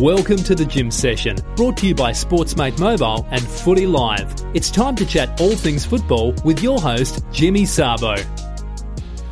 Welcome to the Jim Session, brought to you by Sportsmate Mobile and Footy Live. It's time to chat all things football with your host, Jimmy Szabo.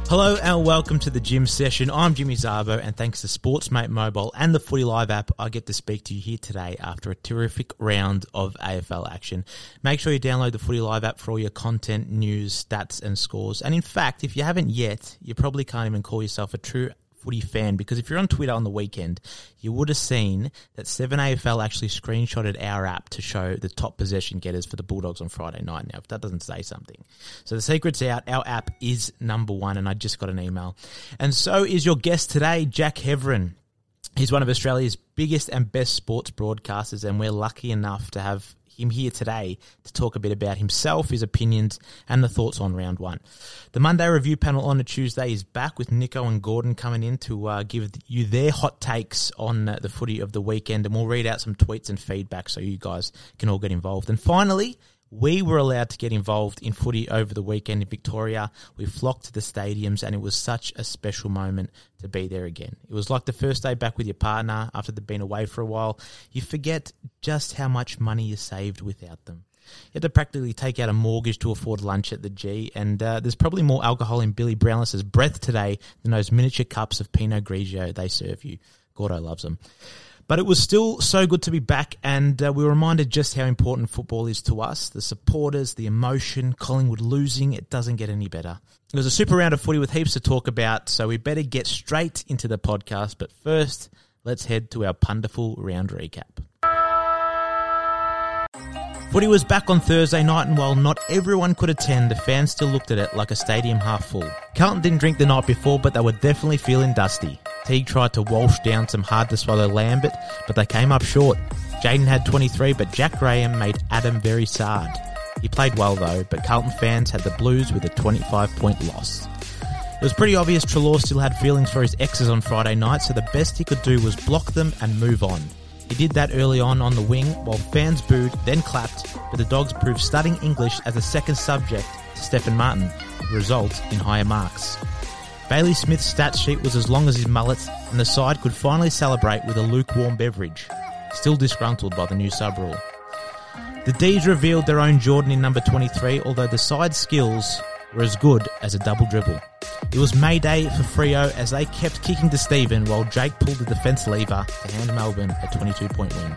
Hello and welcome to the Jim Session. I'm Jimmy Szabo, and thanks to Sportsmate Mobile and the Footy Live app, I get to speak to you here today after a terrific round of AFL action. Make sure you download the Footy Live app for all your content, news, stats, and scores. And in fact, if you haven't yet, you probably can't even call yourself a true footy fan because if you're on Twitter on the weekend, you would have seen that 7AFL actually screenshotted our app to show the top possession getters for the Bulldogs on Friday night. Now, if that doesn't say something. So the secret's out. Our app is number one, and I just got an email. And so is your guest today, Jack Heverin. He's one of Australia's biggest and best sports broadcasters, and we're lucky enough to have him here today to talk a bit about himself, his opinions, and the thoughts on round one. The Monday review panel on a Tuesday is back with Nico and Gordon coming in to uh, give you their hot takes on uh, the footy of the weekend, and we'll read out some tweets and feedback so you guys can all get involved. And finally, we were allowed to get involved in footy over the weekend in Victoria. We flocked to the stadiums, and it was such a special moment to be there again. It was like the first day back with your partner after they've been away for a while. You forget just how much money you saved without them. You had to practically take out a mortgage to afford lunch at the G, and uh, there's probably more alcohol in Billy Brownless's breath today than those miniature cups of Pinot Grigio they serve you. Gordo loves them. But it was still so good to be back, and uh, we were reminded just how important football is to us the supporters, the emotion, Collingwood losing. It doesn't get any better. It was a super round of footy with heaps to talk about, so we better get straight into the podcast. But first, let's head to our punderful round recap. Footy was back on Thursday night, and while not everyone could attend, the fans still looked at it like a stadium half full. Carlton didn't drink the night before, but they were definitely feeling dusty. Teague tried to walsh down some hard to swallow Lambert, but they came up short. Jaden had 23, but Jack Graham made Adam very sad. He played well though, but Carlton fans had the Blues with a 25 point loss. It was pretty obvious Treloar still had feelings for his exes on Friday night, so the best he could do was block them and move on. He did that early on on the wing while fans booed, then clapped, but the Dogs proved studying English as a second subject to Stefan Martin result in higher marks. Bailey Smith's stat sheet was as long as his mullet, and the side could finally celebrate with a lukewarm beverage, still disgruntled by the new sub rule. The D's revealed their own Jordan in number 23, although the side's skills were as good as a double dribble. It was Mayday for Freo as they kept kicking to Stephen while Jake pulled the defence lever to hand Melbourne a 22 point win.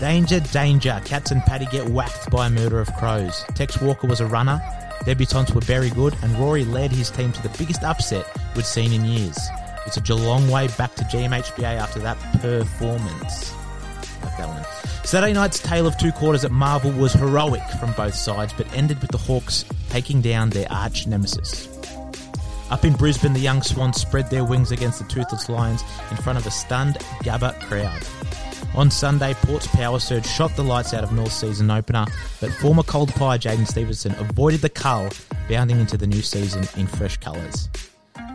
Danger, danger. Cats and Paddy get whacked by a murder of crows. Tex Walker was a runner. Debutants were very good, and Rory led his team to the biggest upset we'd seen in years. It's a Geelong way back to GMHBA after that performance. Like that one. Saturday night's tale of two quarters at Marvel was heroic from both sides, but ended with the Hawks taking down their arch nemesis. Up in Brisbane, the young Swans spread their wings against the Toothless Lions in front of a stunned Gabba crowd. On Sunday, Port's power surge shot the lights out of North's season opener, but former cold pie Jaidyn Stephenson avoided the cull, bounding into the new season in fresh colours.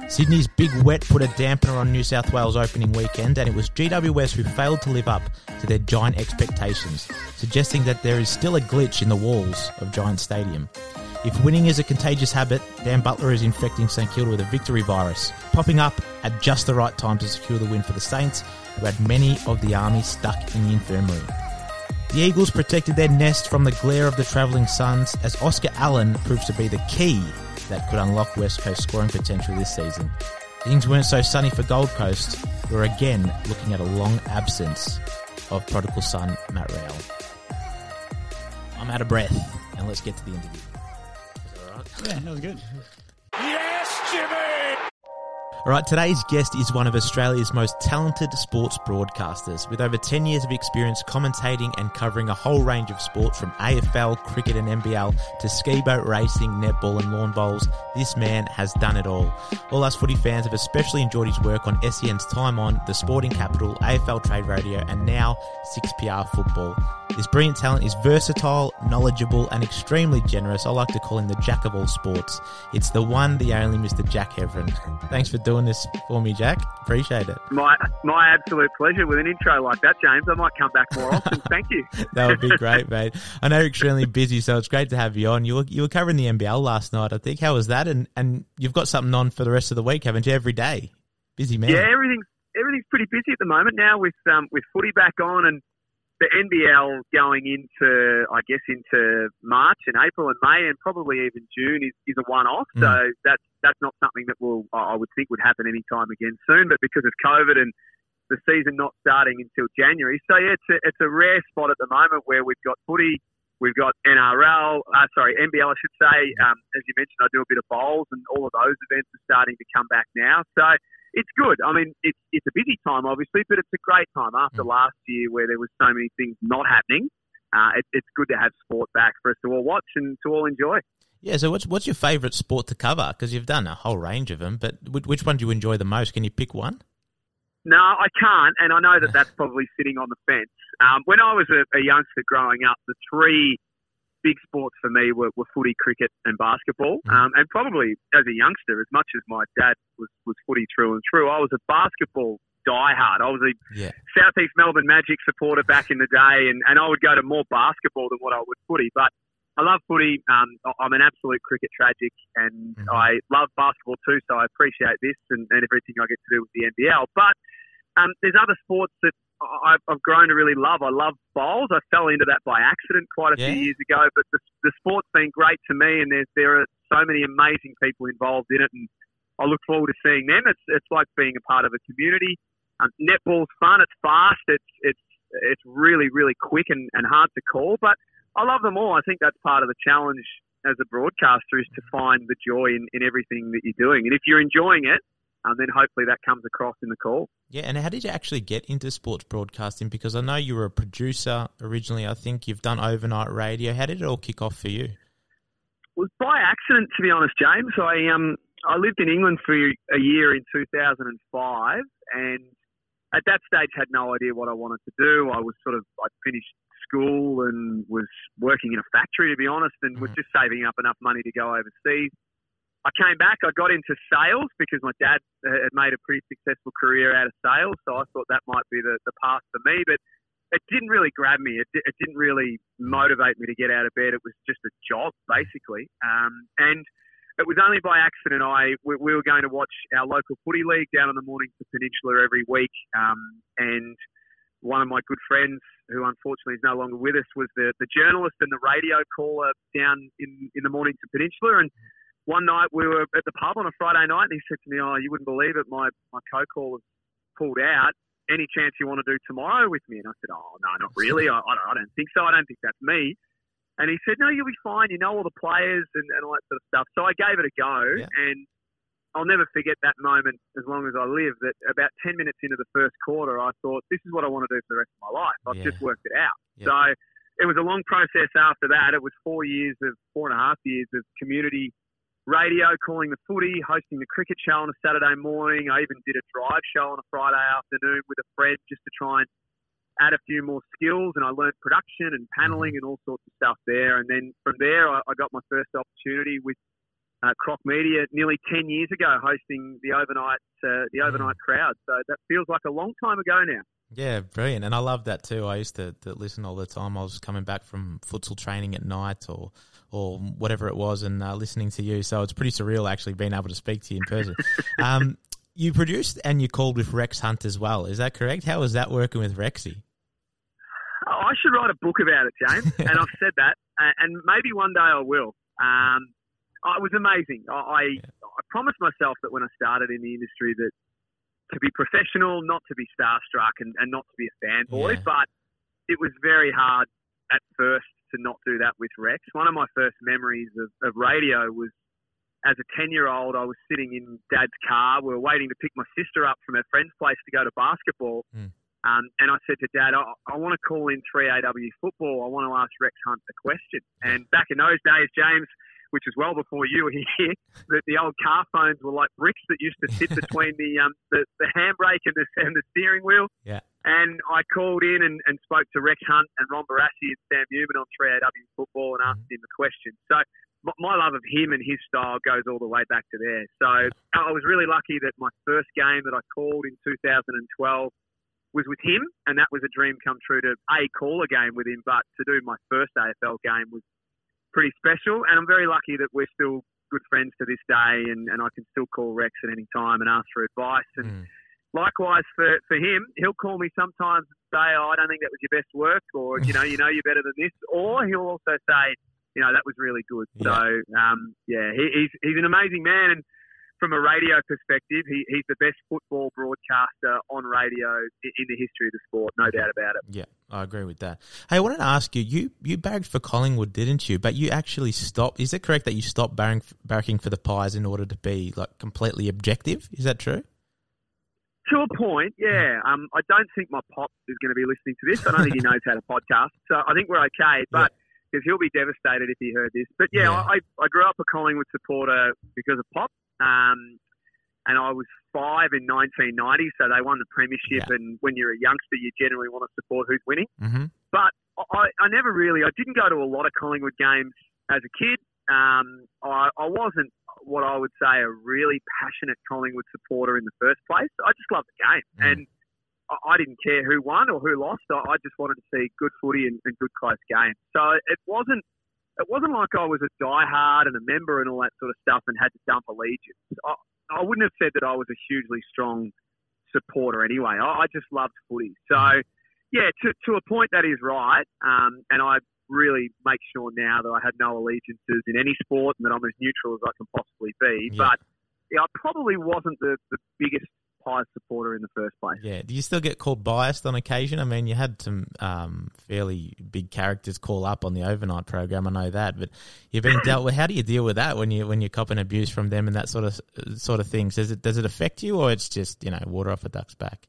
Sydney's big wet put a dampener on New South Wales opening weekend, and it was GWS who failed to live up to their giant expectations, suggesting that there is still a glitch in the walls of Giant Stadium. If winning is a contagious habit, Dan Butler is infecting St Kilda with a victory virus, popping up at just the right time to secure the win for the Saints, who had many of the army stuck in the infirmary. The Eagles protected their nest from the glare of the travelling Suns as Oscar Allen proves to be the key that could unlock West Coast scoring potential this season. Things weren't so sunny for Gold Coast, who are again looking at a long absence of prodigal son Matt Rowell. I'm out of breath, and let's get to the interview. Yeah, that was good. Yes, Jimmy! All right, today's guest is one of Australia's most talented sports broadcasters. With over 10 years of experience commentating and covering a whole range of sports from AFL, cricket, and NBL to ski boat racing, netball, and lawn bowls, this man has done it all. All us footy fans have especially enjoyed his work on SEN's Time On, The Sporting Capital, AFL Trade Radio, and now 6PR Football. This brilliant talent is versatile, knowledgeable, and extremely generous. I like to call him the jack of all sports. It's the one, the only Mr. Jack Heverin. Thanks for doing this for me, Jack. Appreciate it. My my absolute pleasure. With an intro like that, James, I might come back more often. Thank you. that would be great, mate. I know you're extremely busy, so it's great to have you on. You were, you were covering the NBL last night, I think. How was that? And and you've got something on for the rest of the week, haven't you? Every day, busy man. Yeah, everything's everything's pretty busy at the moment now with um, with footy back on and the NBL going into, I guess, into March and April and May and probably even June is, is a one-off. Mm. So that's that's not something that will I would think would happen anytime again soon. But because of COVID and the season not starting until January, so yeah, it's a, it's a rare spot at the moment where we've got footy, we've got NRL, uh, sorry NBL I should say. Um, as you mentioned, I do a bit of bowls and all of those events are starting to come back now. So it's good. I mean, it's it's a busy time, obviously, but it's a great time after mm. last year where there was so many things not happening. Uh, it, it's good to have sport back for us to all watch and to all enjoy. Yeah. So, what's what's your favourite sport to cover? Because you've done a whole range of them, but which one do you enjoy the most? Can you pick one? No, I can't, and I know that that's probably sitting on the fence. Um, when I was a, a youngster growing up, the three big sports for me were, were footy, cricket, and basketball. Mm. Um, and probably as a youngster, as much as my dad was, was footy through and through, I was a basketball diehard. I was a yeah. Southeast Melbourne Magic supporter back in the day, and, and I would go to more basketball than what I would footy. But I love footy. Um, I'm an absolute cricket tragic, and mm-hmm. I love basketball too. So I appreciate this and, and everything I get to do with the NBL. But um, there's other sports that I've grown to really love. I love bowls. I fell into that by accident quite a yeah. few years ago, but the, the sport's been great to me, and there's, there are so many amazing people involved in it, and I look forward to seeing them. It's, it's like being a part of a community. Um, netball's fun. It's fast. It's it's it's really really quick and, and hard to call, but I love them all. I think that's part of the challenge as a broadcaster is to find the joy in, in everything that you're doing, and if you're enjoying it, and then hopefully that comes across in the call. Yeah, and how did you actually get into sports broadcasting? Because I know you were a producer originally. I think you've done overnight radio. How did it all kick off for you? It was by accident, to be honest, James. I um I lived in England for a year in 2005, and at that stage had no idea what I wanted to do. I was sort of I finished school and was working in a factory, to be honest, and was just saving up enough money to go overseas I came back. I got into sales because my dad had made a pretty successful career out of sales. So I thought that might be the, the path for me. But it didn't really grab me. It, it didn't really motivate me to get out of bed. It was just a job, basically. Um, and it was only by accident I we, we, were going to watch our local footy league down on the Mornington Peninsula every week. Um, and one of my good friends, who unfortunately is no longer with us, was the, the journalist and the radio caller down in, in the Mornington Peninsula. And one night we were at the pub on a Friday night, and he said to me, "Oh, you wouldn't believe it. My my co-caller's pulled out. Any chance you want to do tomorrow with me?" And I said, "Oh, no, not really. I, I, don't, I don't think so. I don't think that's me." And he said, "No, you'll be fine. You know all the players and, and all that sort of stuff." So I gave it a go, yeah. and I'll never forget that moment as long as I live. That about ten minutes into the first quarter, I thought, "This is what I want to do for the rest of my life." I've yeah. just worked it out. Yeah. So it was a long process after that. It was four years of four and a half years of community radio, calling the footy, hosting the cricket show on a Saturday morning. I even did a drive show on a Friday afternoon with a friend just to try and add a few more skills. And I learned production and paneling and all sorts of stuff there. And then from there, I, I got my first opportunity with uh, Croc Media nearly 10 years ago, hosting the overnight uh, the overnight crowd. So that feels like a long time ago now. Yeah, brilliant. And I love that too. I used to, to, listen all the time. I was coming back from futsal training at night or or whatever it was and uh, listening to you. So it's pretty surreal actually being able to speak to you in person. um, you produced and you called with Rex Hunt as well. Is that correct? How was that working with Rexy? Oh, I should write a book about it, James. and I've said that. And maybe one day I will. Um, oh, it was amazing. I, I, yeah. I promised myself that when I started in the industry that to be professional, not to be starstruck, and, and not to be a fanboy. Yeah. But it was very hard at first to not do that with Rex. One of my first memories of, of radio was as a 10 year old, I was sitting in dad's car. We were waiting to pick my sister up from her friend's place to go to basketball. Mm. Um, and I said to dad, I, I want to call in 3AW football. I want to ask Rex Hunt a question. And back in those days, James, which is well before you were here, that the old car phones were like bricks that used to sit between the um, the, the handbrake and the, and the steering wheel. Yeah. And I called in and, and spoke to Rex Hunt and Ron Barassi and Sam Newman on 3AW football and asked mm-hmm. him a question. So my love of him and his style goes all the way back to there. So I was really lucky that my first game that I called in 2012 was with him, and that was a dream come true to a call a game with him, but to do my first AFL game was pretty special. And I'm very lucky that we're still good friends to this day, and, and I can still call Rex at any time and ask for advice. And mm. likewise for, for him, he'll call me sometimes and say, oh, I don't think that was your best work, or, you know, you know you're better than this. Or he'll also say, you know, that was really good. Yeah. So, um, yeah, he, he's, he's an amazing man. And from a radio perspective, he, he's the best football broadcaster on radio in the history of the sport, no doubt about it. Yeah, I agree with that. Hey, I wanted to ask you, you you barracked for Collingwood, didn't you? But you actually stopped. Is it correct that you stopped barracking for the Pies in order to be like completely objective? Is that true? To a point, yeah. Um, I don't think my pop is going to be listening to this. I don't think he knows how to podcast, so I think we're okay. But because yeah. he'll be devastated if he heard this. But yeah, yeah. I, I grew up a Collingwood supporter because of pop. Um, and I was five in 1990, so they won the premiership. Yeah. And when you're a youngster, you generally want to support who's winning. Mm-hmm. But I, I never really, I didn't go to a lot of Collingwood games as a kid. Um, I, I wasn't what I would say a really passionate Collingwood supporter in the first place. I just loved the game, mm. and I, I didn't care who won or who lost. I, I just wanted to see good footy and, and good close games. So it wasn't it wasn't like I was a diehard and a member and all that sort of stuff and had to dump allegiance. I, I wouldn't have said that I was a hugely strong supporter anyway. I, I just loved footy. So, yeah, to, to a point that is right. Um, and I really make sure now that I had no allegiances in any sport and that I'm as neutral as I can possibly be. Yeah. But yeah, I probably wasn't the, the biggest Pies supporter in the first place. Yeah. Do you still get called biased on occasion? I mean, you had some um, fairly big characters call up on the overnight program. I know that, but you've been dealt with. How do you deal with that when you when you're copping abuse from them and that sort of sort of things? Does it does it affect you, or it's just you know water off a duck's back?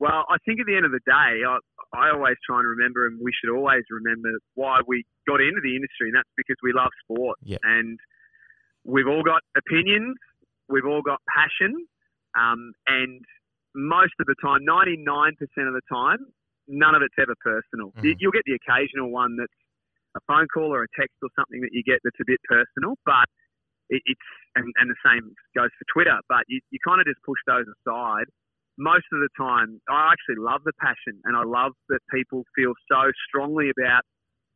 Well, I think at the end of the day, I, I always try and remember, and we should always remember why we got into the industry, and that's because we love sport. Yep. And we've all got opinions, we've all got passion, um, and most of the time, 99% of the time, none of it's ever personal. Mm. You'll get the occasional one that's a phone call or a text or something that you get that's a bit personal, but it, it's, and, and, the same goes for Twitter, but you, you kind of just push those aside. Most of the time, I actually love the passion and I love that people feel so strongly about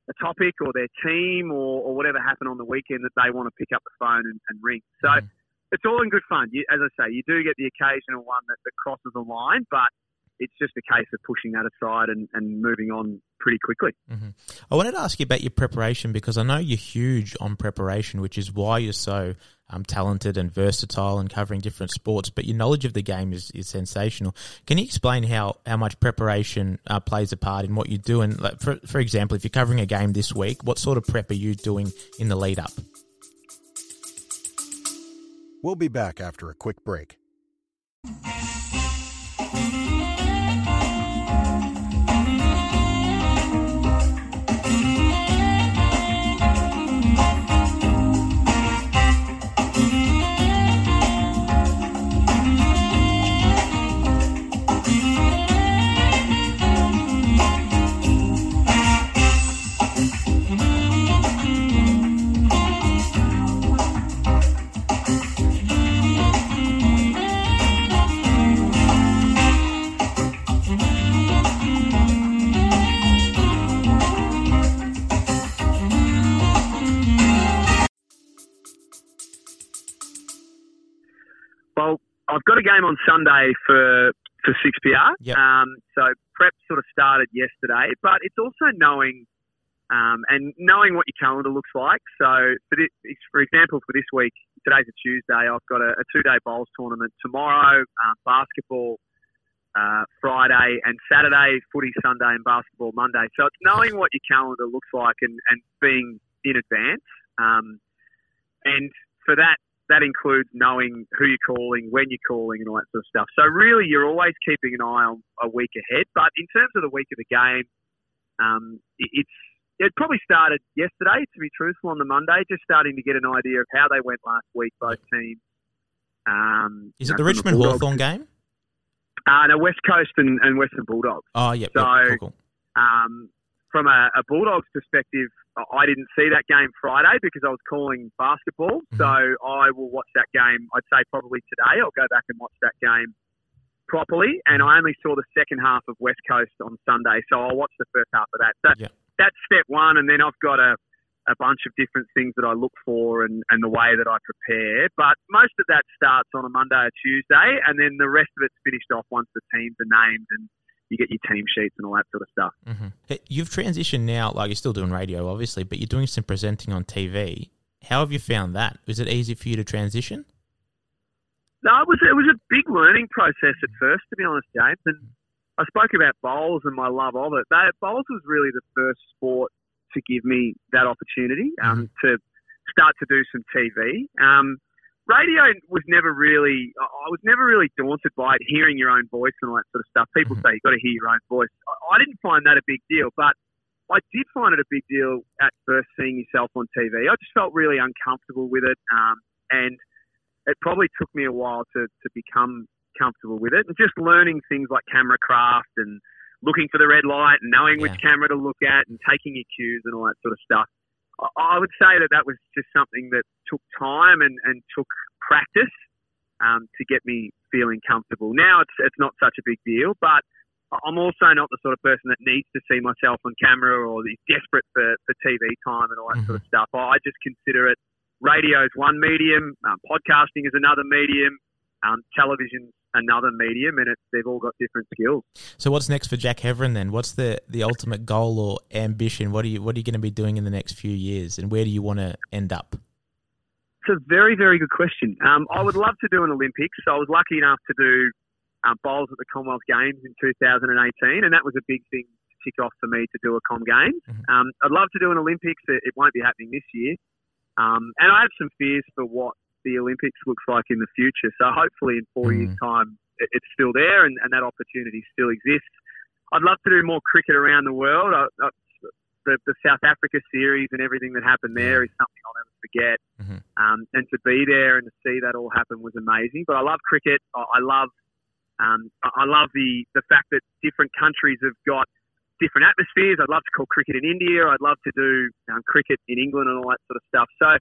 a topic or their team or, or whatever happened on the weekend that they want to pick up the phone and, and ring. So, mm it's all in good fun. You, as I say, you do get the occasional one that, that crosses a line, but it's just a case of pushing that aside and, and moving on pretty quickly. Mm-hmm. I wanted to ask you about your preparation because I know you're huge on preparation, which is why you're so um, talented and versatile and covering different sports. But your knowledge of the game is, is sensational. Can you explain how, how much preparation uh, plays a part in what you do? And like, for, for example, if you're covering a game this week, what sort of prep are you doing in the lead up? We'll be back after a quick break. Got a game on Sunday for for six PR. Yep. Um, so prep sort of started yesterday, but it's also knowing um, and knowing what your calendar looks like. So for this, for example, for this week, today's a Tuesday. I've got a, a two day bowls tournament tomorrow, um, basketball. Uh, Friday and Saturday, footy Sunday and basketball Monday. So it's knowing what your calendar looks like and, and being in advance. Um, and for that, that includes knowing who you're calling, when you're calling, and all that sort of stuff. So really, you're always keeping an eye on a week ahead. But in terms of the week of the game, um, it's it probably started yesterday, to be truthful, on the Monday, just starting to get an idea of how they went last week, both teams. Um, Is it the Richmond Hawthorn game? Uh, no, West Coast and, and Western Bulldogs. Oh, yeah. So, cool, cool. Um, from a, a, Bulldogs perspective, I didn't see that game Friday because I was calling basketball. Mm-hmm. So I will watch that game, I'd say probably today. I'll go back and watch that game properly. And I only saw the second half of West Coast on Sunday. So I'll watch the first half of that. So yeah. that's step one. And then I've got a, a bunch of different things that I look for and, and the way that I prepare. But most of that starts on a Monday or Tuesday, and then the rest of it's finished off once the teams are named and you get your team sheets and all that sort of stuff. Mm-hmm. You've transitioned now, like you're still doing radio, obviously, but you're doing some presenting on TV. How have you found that? Was it easy for you to transition? No, it was it was a big learning process at first, to be honest, James. And I spoke about bowls and my love of it. Bowls was really the first sport to give me that opportunity um, mm-hmm. to start to do some TV. Um, radio was never really, I was never really daunted by it, hearing your own voice and all that sort of stuff. People mm-hmm. say you've got to hear your own voice. I, I didn't find that a big deal, but I did find it a big deal at first seeing yourself on TV. I just felt really uncomfortable with it, um, and it probably took me a while to, to become comfortable with it. And just learning things like camera craft and looking for the red light and knowing yeah. which camera to look at and taking your cues and all that sort of stuff. I would say that that was just something that took time and, and took practice um, to get me feeling comfortable. Now it's it's not such a big deal, but I'm also not the sort of person that needs to see myself on camera or is desperate for, for TV time and all that mm-hmm. sort of stuff. I just consider it radio is one medium, um, podcasting is another medium, um, television another medium, and it's, they've all got different skills. So, what's next for Jack Heverin then? What's the, the ultimate goal or ambition? What are you What are you going to be doing in the next few years, and where do you want to end up? It's a very very good question. Um, I would love to do an Olympics. So I was lucky enough to do um, bowls at the Commonwealth Games in 2018, and that was a big thing to tick off for me to do a Com Games. Mm-hmm. Um, I'd love to do an Olympics. It, it won't be happening this year, um, and I have some fears for what the Olympics looks like in the future. So hopefully in four mm. years' time, it's still there and, and, that opportunity still exists. I'd love to do more cricket around the world. I, I, the, the, South Africa series and everything that happened there is something I'll never forget. Mm-hmm. Um, and to be there and to see that all happen was amazing. But I love cricket. I, I love um, I love the the fact that different countries have got different atmospheres. I'd love to call cricket in India. I'd love to do um, cricket in England and all that sort of stuff. So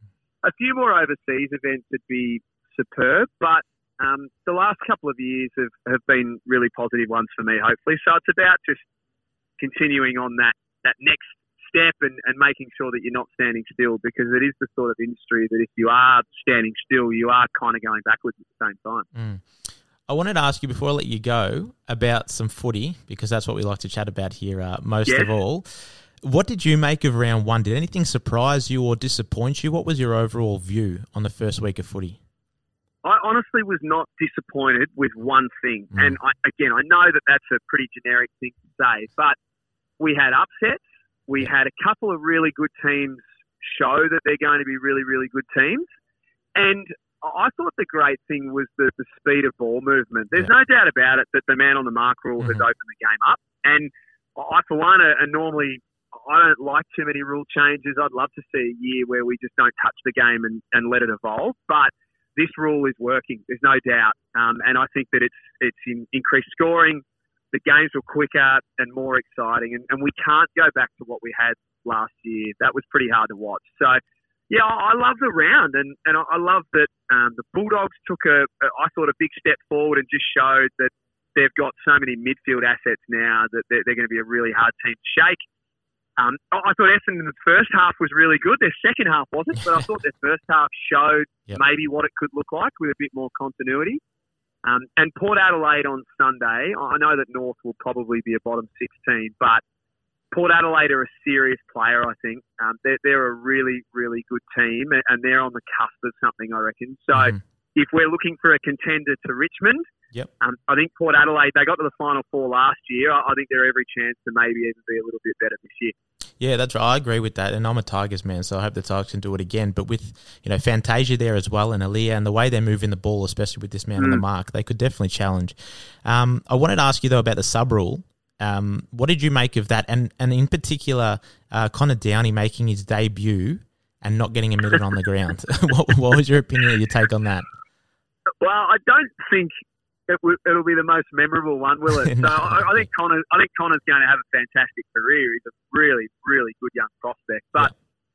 a few more overseas events would be superb, but um, the last couple of years have, have been really positive ones for me, hopefully. So it's about just continuing on that, that next step and, and making sure that you're not standing still because it is the sort of industry that if you are standing still, you are kind of going backwards at the same time. Mm. I wanted to ask you before I let you go about some footy because that's what we like to chat about here uh, most yes. of all. What did you make of round one? Did anything surprise you or disappoint you? What was your overall view on the first week of footy? I honestly was not disappointed with one thing. Mm. And I, again, I know that that's a pretty generic thing to say, but we had upsets. We had a couple of really good teams show that they're going to be really, really good teams. And I thought the great thing was the, the speed of ball movement. There's yeah. no doubt about it that the man on the mark rule mm-hmm. has opened the game up. And I, for one, are, are normally I don't like too many rule changes. I'd love to see a year where we just don't touch the game and, and let it evolve. But this rule is working. There's no doubt, um, and I think that it's it's in, increased scoring. The games were quicker and more exciting, and, and we can't go back to what we had last year. That was pretty hard to watch. So, yeah, I, I love the round, and, and I love that um, the Bulldogs took a, a, I thought, a big step forward and just showed that they've got so many midfield assets now that they're, they're going to be a really hard team to shake. Um, I thought Essendon in the first half was really good. Their second half wasn't, but I thought their first half showed yep. maybe what it could look like with a bit more continuity. Um, and Port Adelaide on Sunday, I know that North will probably be a bottom 16, but Port Adelaide are a serious player, I think. Um, they're, they're a really, really good team, and they're on the cusp of something, I reckon. So mm-hmm. if we're looking for a contender to Richmond, Yep. Um, I think Port Adelaide, they got to the final four last year. I think they're every chance to maybe even be a little bit better this year. Yeah, that's right. I agree with that, and I'm a Tigers man, so I hope the Tigers can do it again. But with you know Fantasia there as well, and Aliir, and the way they're moving the ball, especially with this man mm. on the mm. mark, they could definitely challenge. Um, I wanted to ask you though about the sub rule. Um, what did you make of that, and and in particular, uh, Connor Downie making his debut and not getting a minute on the ground? what, what was your opinion, your take on that? Well, I don't think it will, it'll be the most memorable one, will it? no. So I, I, think Connor, I think Connor's going to have a fantastic career. He's a really, really good young prospect. But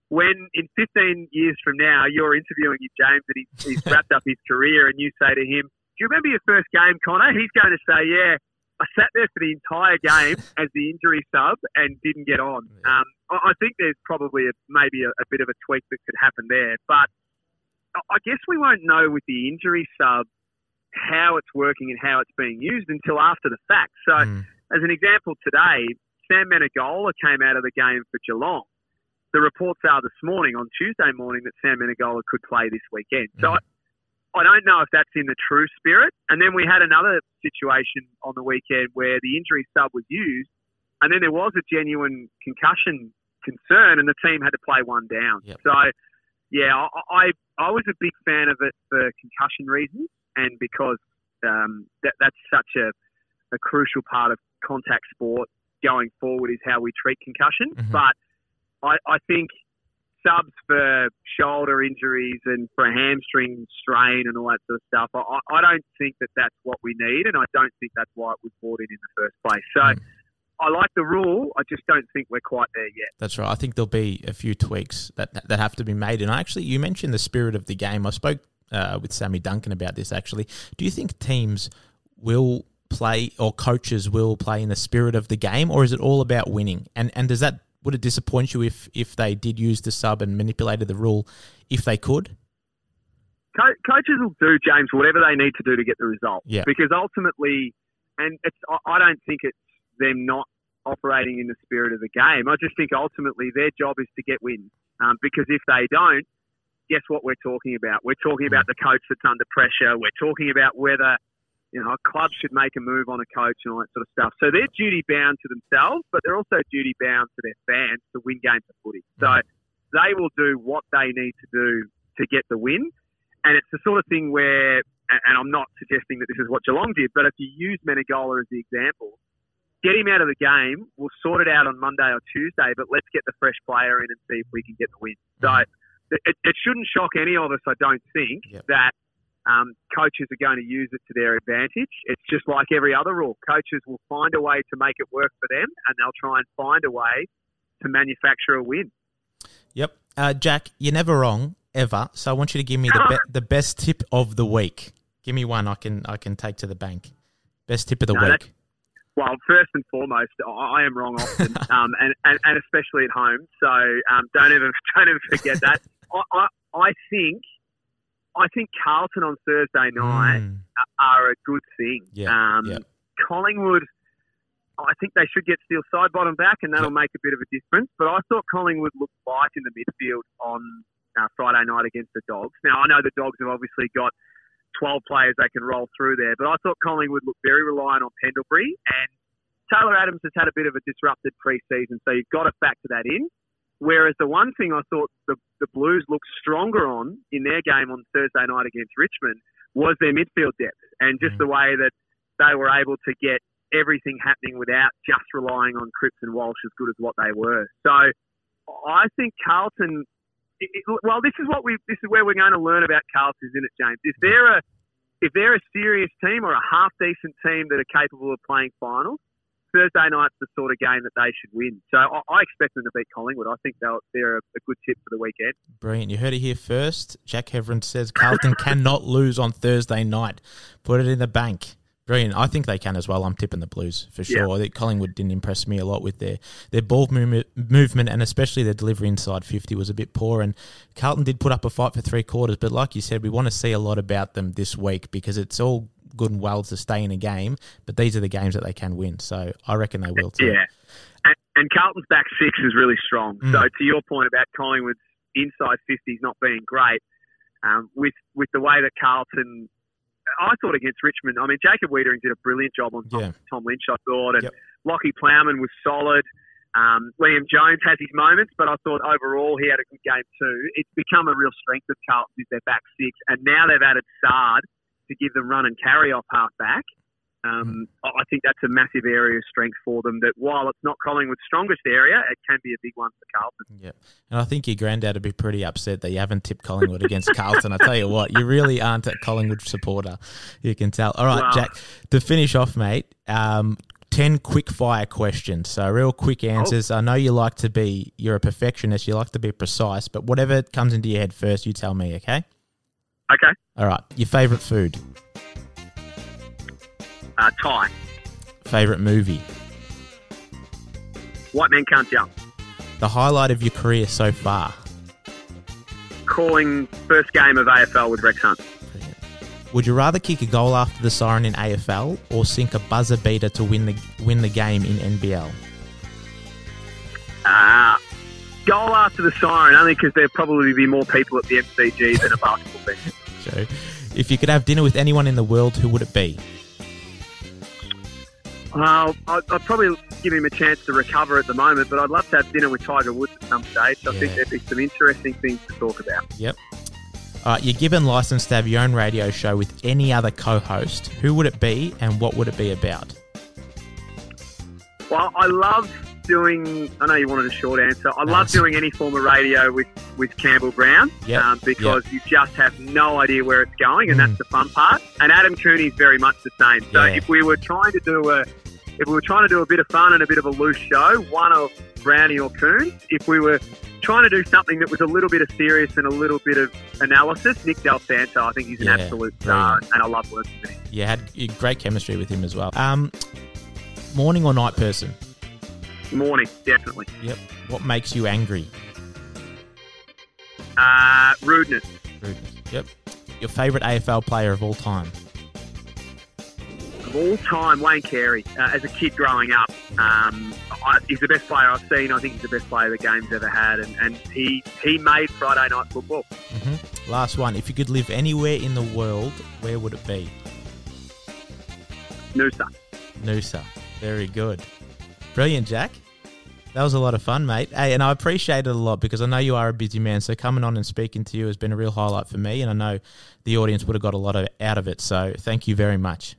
when in 15 years from now you're interviewing him, James, and he's, he's wrapped up his career, and you say to him, "Do you remember your first game, Connor?" He's going to say, "Yeah." I sat there for the entire game as the injury sub and didn't get on. Um, I, I think there's probably a, maybe a, a bit of a tweak that could happen there, but I guess we won't know with the injury sub how it's working and how it's being used until after the fact. So, mm. as an example, today Sam Menegola came out of the game for Geelong. The reports are this morning, on Tuesday morning, that Sam Menegola could play this weekend. So mm. I, I don't know if that's in the true spirit. And then we had another situation on the weekend where the injury sub was used, and then there was a genuine concussion concern, and the team had to play one down. Yep. So, yeah, I, I, I was a big fan of it for concussion reasons, and because um, that, that's such a, a crucial part of contact sport going forward is how we treat concussion. Mm-hmm. But I, I think subs for shoulder injuries and for a hamstring strain and all that sort of stuff, I, I don't think that that's what we need, and I don't think that's why it was brought in in the first place. So. Mm. I like the rule. I just don't think we're quite there yet. That's right. I think there'll be a few tweaks that that have to be made. And actually, you mentioned the spirit of the game. I spoke uh, with Sammy Duncan about this. Actually, do you think teams will play or coaches will play in the spirit of the game, or is it all about winning? And and does that would it disappoint you if if they did use the sub and manipulated the rule if they could? Co- coaches will do James whatever they need to do to get the result. Yeah. Because ultimately, and it's I don't think it's them not operating in the spirit of the game. I just think ultimately their job is to get wins. Um, because if they don't, guess what we're talking about? We're talking about the coach that's under pressure. We're talking about whether you know, a club should make a move on a coach and all that sort of stuff. So they're duty bound to themselves, but they're also duty bound to their fans to win games of footy. So mm-hmm. they will do what they need to do to get the win. And it's the sort of thing where, and I'm not suggesting that this is what Geelong did, but if you use Menegola as the example, get him out of the game. We'll sort it out on Monday or Tuesday, but let's get the fresh player in and see if we can get the win. So mm-hmm. It, it shouldn't shock any of us, I don't think, yep. that um, coaches are going to use it to their advantage. It's just like every other rule. Coaches will find a way to make it work for them, and they'll try and find a way to manufacture a win. Yep, uh, Jack, you're never wrong ever. So I want you to give me the be- the best tip of the week. Give me one I can I can take to the bank. Best tip of the no, week. Well, first and foremost, I am wrong often, um, and, and, and especially at home. So um, don't ever don't ever forget that. I, I, I think I think Carlton on Thursday night mm. are a good thing. Yeah, um, yeah. Collingwood, I think they should get Steele Sidebottom back, and that'll make a bit of a difference. But I thought Collingwood looked light in the midfield on uh, Friday night against the Dogs. Now I know the Dogs have obviously got 12 players they can roll through there, but I thought Collingwood looked very reliant on Pendlebury, and Taylor Adams has had a bit of a disrupted pre-season, so you've got to factor that in. Whereas the one thing I thought the, the Blues looked stronger on in their game on Thursday night against Richmond was their midfield depth and just mm. the way that they were able to get everything happening without just relying on Cripps and Walsh as good as what they were. So I think Carlton. It, well, this is what we. This is where we're going to learn about Carlton, isn't it, James? If they're a if they're a serious team or a half decent team that are capable of playing finals, Thursday night's the sort of game that they should win. So I, I expect them to beat Collingwood. I think they're, they're a, a, good tip for the weekend. Brilliant. You heard it here first. Jack Heverin says Carlton cannot lose on Thursday night. Put it in the bank. Brilliant. I think they can as well. I'm tipping the Blues for sure. Yeah. I think Collingwood didn't impress me a lot with their, their ball movement, movement and especially their delivery inside 50 was a bit poor. And Carlton did put up a fight for three quarters, but like you said, we want to see a lot about them this week because it's all good and well to stay in a game, but these are the games that they can win. So I reckon they will too. Yeah. And, and Carlton's back six is really strong. Mm. So to your point about Collingwood's inside 50s not being great, um, with with the way that Carlton, I thought against Richmond, I mean, Jacob Weitering did a brilliant job on Tom, yeah. Tom Lynch, I thought, and yep. Lachie Plowman was solid. Um, Liam Jones has his moments, but I thought overall he had a good game too. It's become a real strength of Carlton is their back six, and now they've added Saad to give them run and carry off half back. Um, I think that's a massive area of strength for them. That while it's not Collingwood's strongest area, it can be a big one for Carlton. Yeah, and I think your granddad would be pretty upset that you haven't tipped Collingwood against Carlton. I tell you what, you really aren't a Collingwood supporter. You can tell. All right, well, Jack. To finish off, mate. Um, 10 quick fire questions. So, real quick answers. Oh. I know you like to be, you're a perfectionist, you like to be precise, but whatever comes into your head first, you tell me, okay? Okay. All right. Your favourite food? Uh, Thai. Favorite movie? White Men Can't Jump. The highlight of your career so far? Calling first game of AFL with Rex Hunt. Brilliant. Would you rather kick a goal after the siren in AFL or sink a buzzer beater to win the win the game in NBL? Uh, goal after the siren, only because there'd probably be more people at the MCG than a basketball bench. So, if you could have dinner with anyone in the world, who would it be? Well, I'd, I'd probably give him a chance to recover at the moment, but I'd love to have dinner with Tiger Woods at some stage. I think there'd be some interesting things to talk about. Yep. Right, you're given license to have your own radio show with any other co-host. Who would it be, and what would it be about? Well, I love doing. I know you wanted a short answer. I love doing any form of radio with with Campbell Brown Yep, um, because you just have no idea where it's going, and that's the fun part. And Adam Cooney is very much the same. So Yeah. if we were trying to do a if we were trying to do a bit of fun and a bit of a loose show, one of Brownie or Coons. If we were trying to do something that was a little bit of serious and a little bit of analysis, Nick Del Santo, I think he's an Yeah, absolute star, and I love working with him. You had great chemistry with him as well. Um, morning or night person? Morning, definitely. Yep. What makes you angry? Uh, rudeness. Rudeness. Yep. Your favorite AFL player of all time? of all time, Wayne Carey, uh, as a kid growing up, um, I, he's the best player I've seen. I think he's the best player the game's ever had, and, and he he made Friday night football. hmm Last one. If you could live anywhere in the world, where would it be? Noosa. Noosa. Very good. Brilliant, Jack. That was a lot of fun, mate. Hey, and I appreciate it a lot because I know you are a busy man. So coming on and speaking to you has been a real highlight for me, and I know the audience would have got a lot of, out of it. So thank you very much.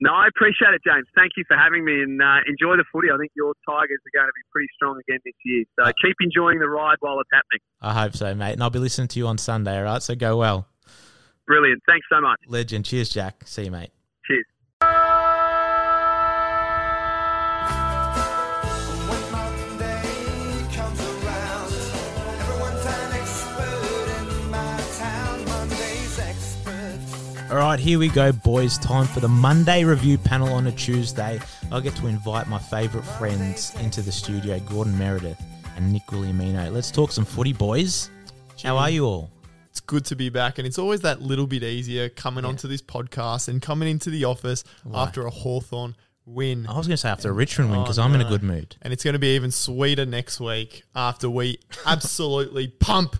No, I appreciate it, James. Thank you for having me, and uh, enjoy the footy. I think your Tigers are going to be pretty strong again this year. So keep enjoying the ride while it's happening. I hope so, mate. And I'll be listening to you on Sunday. All right. So go well, Brilliant. Thanks so much. legend. Cheers, Jack. See you, mate. Right, here we go, boys. Time for the Monday review panel on a Tuesday. I get to invite my favourite friends into the studio, Gordon Meredith and Nick Guglielmino. Let's talk some footy, boys. How are you all? It's good to be back, and it's always that little bit easier coming onto this podcast and coming into the office after a Hawthorn win. I was going to say after a Richmond win Oh, because I'm in a oh, good mood. And it's going to be even sweeter next week after we absolutely pump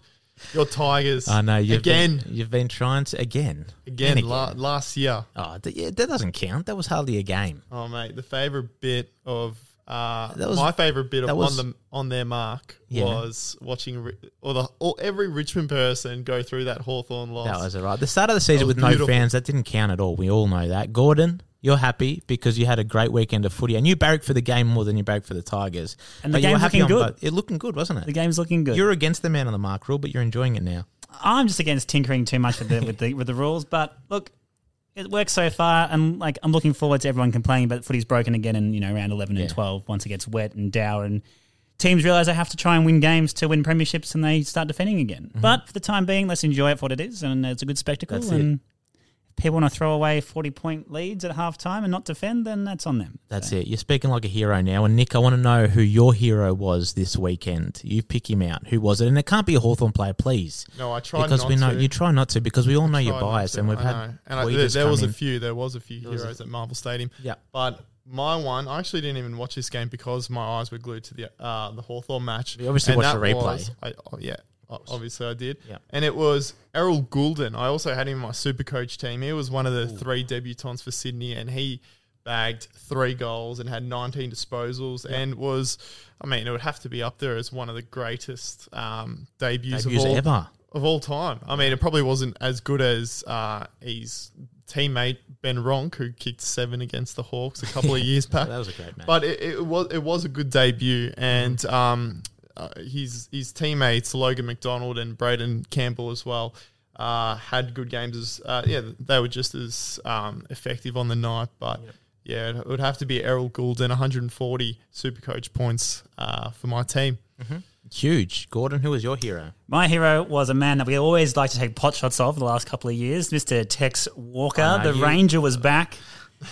your Tigers. I know you've again, Been, you've been trying to again, again, and La- last year. oh, th- yeah, that doesn't count. That was hardly a game. Oh mate, the favorite bit of uh, That was- my favorite bit that of was- on the on their mark Yeah. was watching or the or every Richmond person go through that Hawthorn loss. That was all right. The start of the season was with no fans, that didn't count at all. We all know that. Gordon, you're happy because you had a great weekend of footy and you barracked for the game more than you barracked for the Tigers. And the But you game's looking good. both. It looking good, wasn't it? The game's looking good. You're against the man on the mark rule, but you're enjoying it now. I'm just against tinkering too much with the with the with the rules, but look, it works so far, and like I'm looking forward to everyone complaining, but footy's broken again in you know round 11 Yeah. and 12 once it gets wet and dour, and teams realize they have to try and win games to win premierships, and they start defending again. But for the time being, let's enjoy it for what it is, and it's a good spectacle. Mm-hmm. That's and if people want to throw away 40 point leads at half time and not defend, then that's on them. That's it. You're speaking like a hero now. And Nick, I want to know who your hero was this weekend. You pick him out. Who was it? And it can't be a Hawthorn player, please. no, I tried because not we know to. you try not to because we all know you're biased and we've I had know. and I, tweeters there, there was in. a few there was a few was a- heroes at Marvel Stadium. Yeah. But my one, I actually didn't even watch this game because my eyes were glued to the uh, the Hawthorn match. You obviously And watched the replay. was- I, oh, yeah, o- obviously I did. Yeah. And it was Errol Gulden. I also had him in my super coach team. He was one of the three debutants for Sydney, and he bagged three goals and had 19 disposals and was, I mean, it would have to be up there as one of the greatest um, debuts, Debuts of all ever. of all time. I mean, it probably wasn't as good as uh, his teammate Ben Ronke, who kicked seven against the Hawks a couple of years back. That was a great match. But it, it was it was a good debut, and um, uh, his his teammates Logan McDonald and Braeden Campbell as well uh, had good games. As uh, yeah, they were just as um, effective on the night. But yeah, it would have to be Errol Gulden, 140 Super Coach points uh, for my team. Huge. Gordon, who was your hero? My hero was a man that we always like to take pot shots of the last couple of years, Mr. Tex Walker. I know, the you- Ranger was back.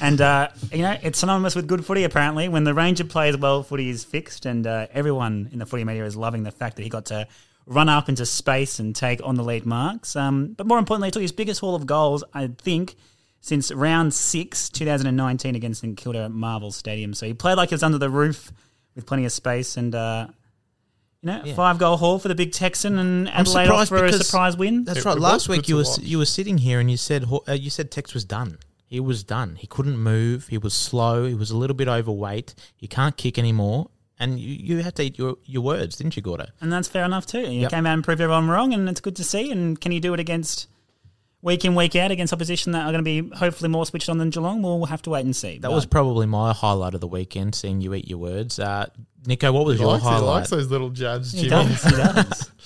And, uh, you know, it's synonymous with good footy, apparently. When the Ranger plays well, footy is fixed, and uh, everyone in the footy media is loving the fact that he got to run up into space and take on the lead marks. Um, but more importantly, he took his biggest haul of goals, I think, since round six, 2019, against St Kilda at Marvel Stadium. So he played like he was under the roof with plenty of space and, uh, you know, Yeah. five goal haul for the big Texan and I'm Adelaide surprised for a because surprise win. That's It- right. it Last week you were watch. you were sitting here and you said uh, you said Tex was done. He was done. He couldn't move. He was slow. He was a little bit overweight. He can't kick anymore. And you, you had to eat your, your words, didn't you, Gordo? And that's fair enough too. You Yep. came out and proved everyone wrong, and it's good to see. And can you do it against week in, week out against opposition that are going to be hopefully more switched on than Geelong? Well, we'll have to wait and see. That But was probably my highlight of the weekend, seeing you eat your words. Uh, Nico, what was He your likes, he highlight? likes those little jabs, he does. He does.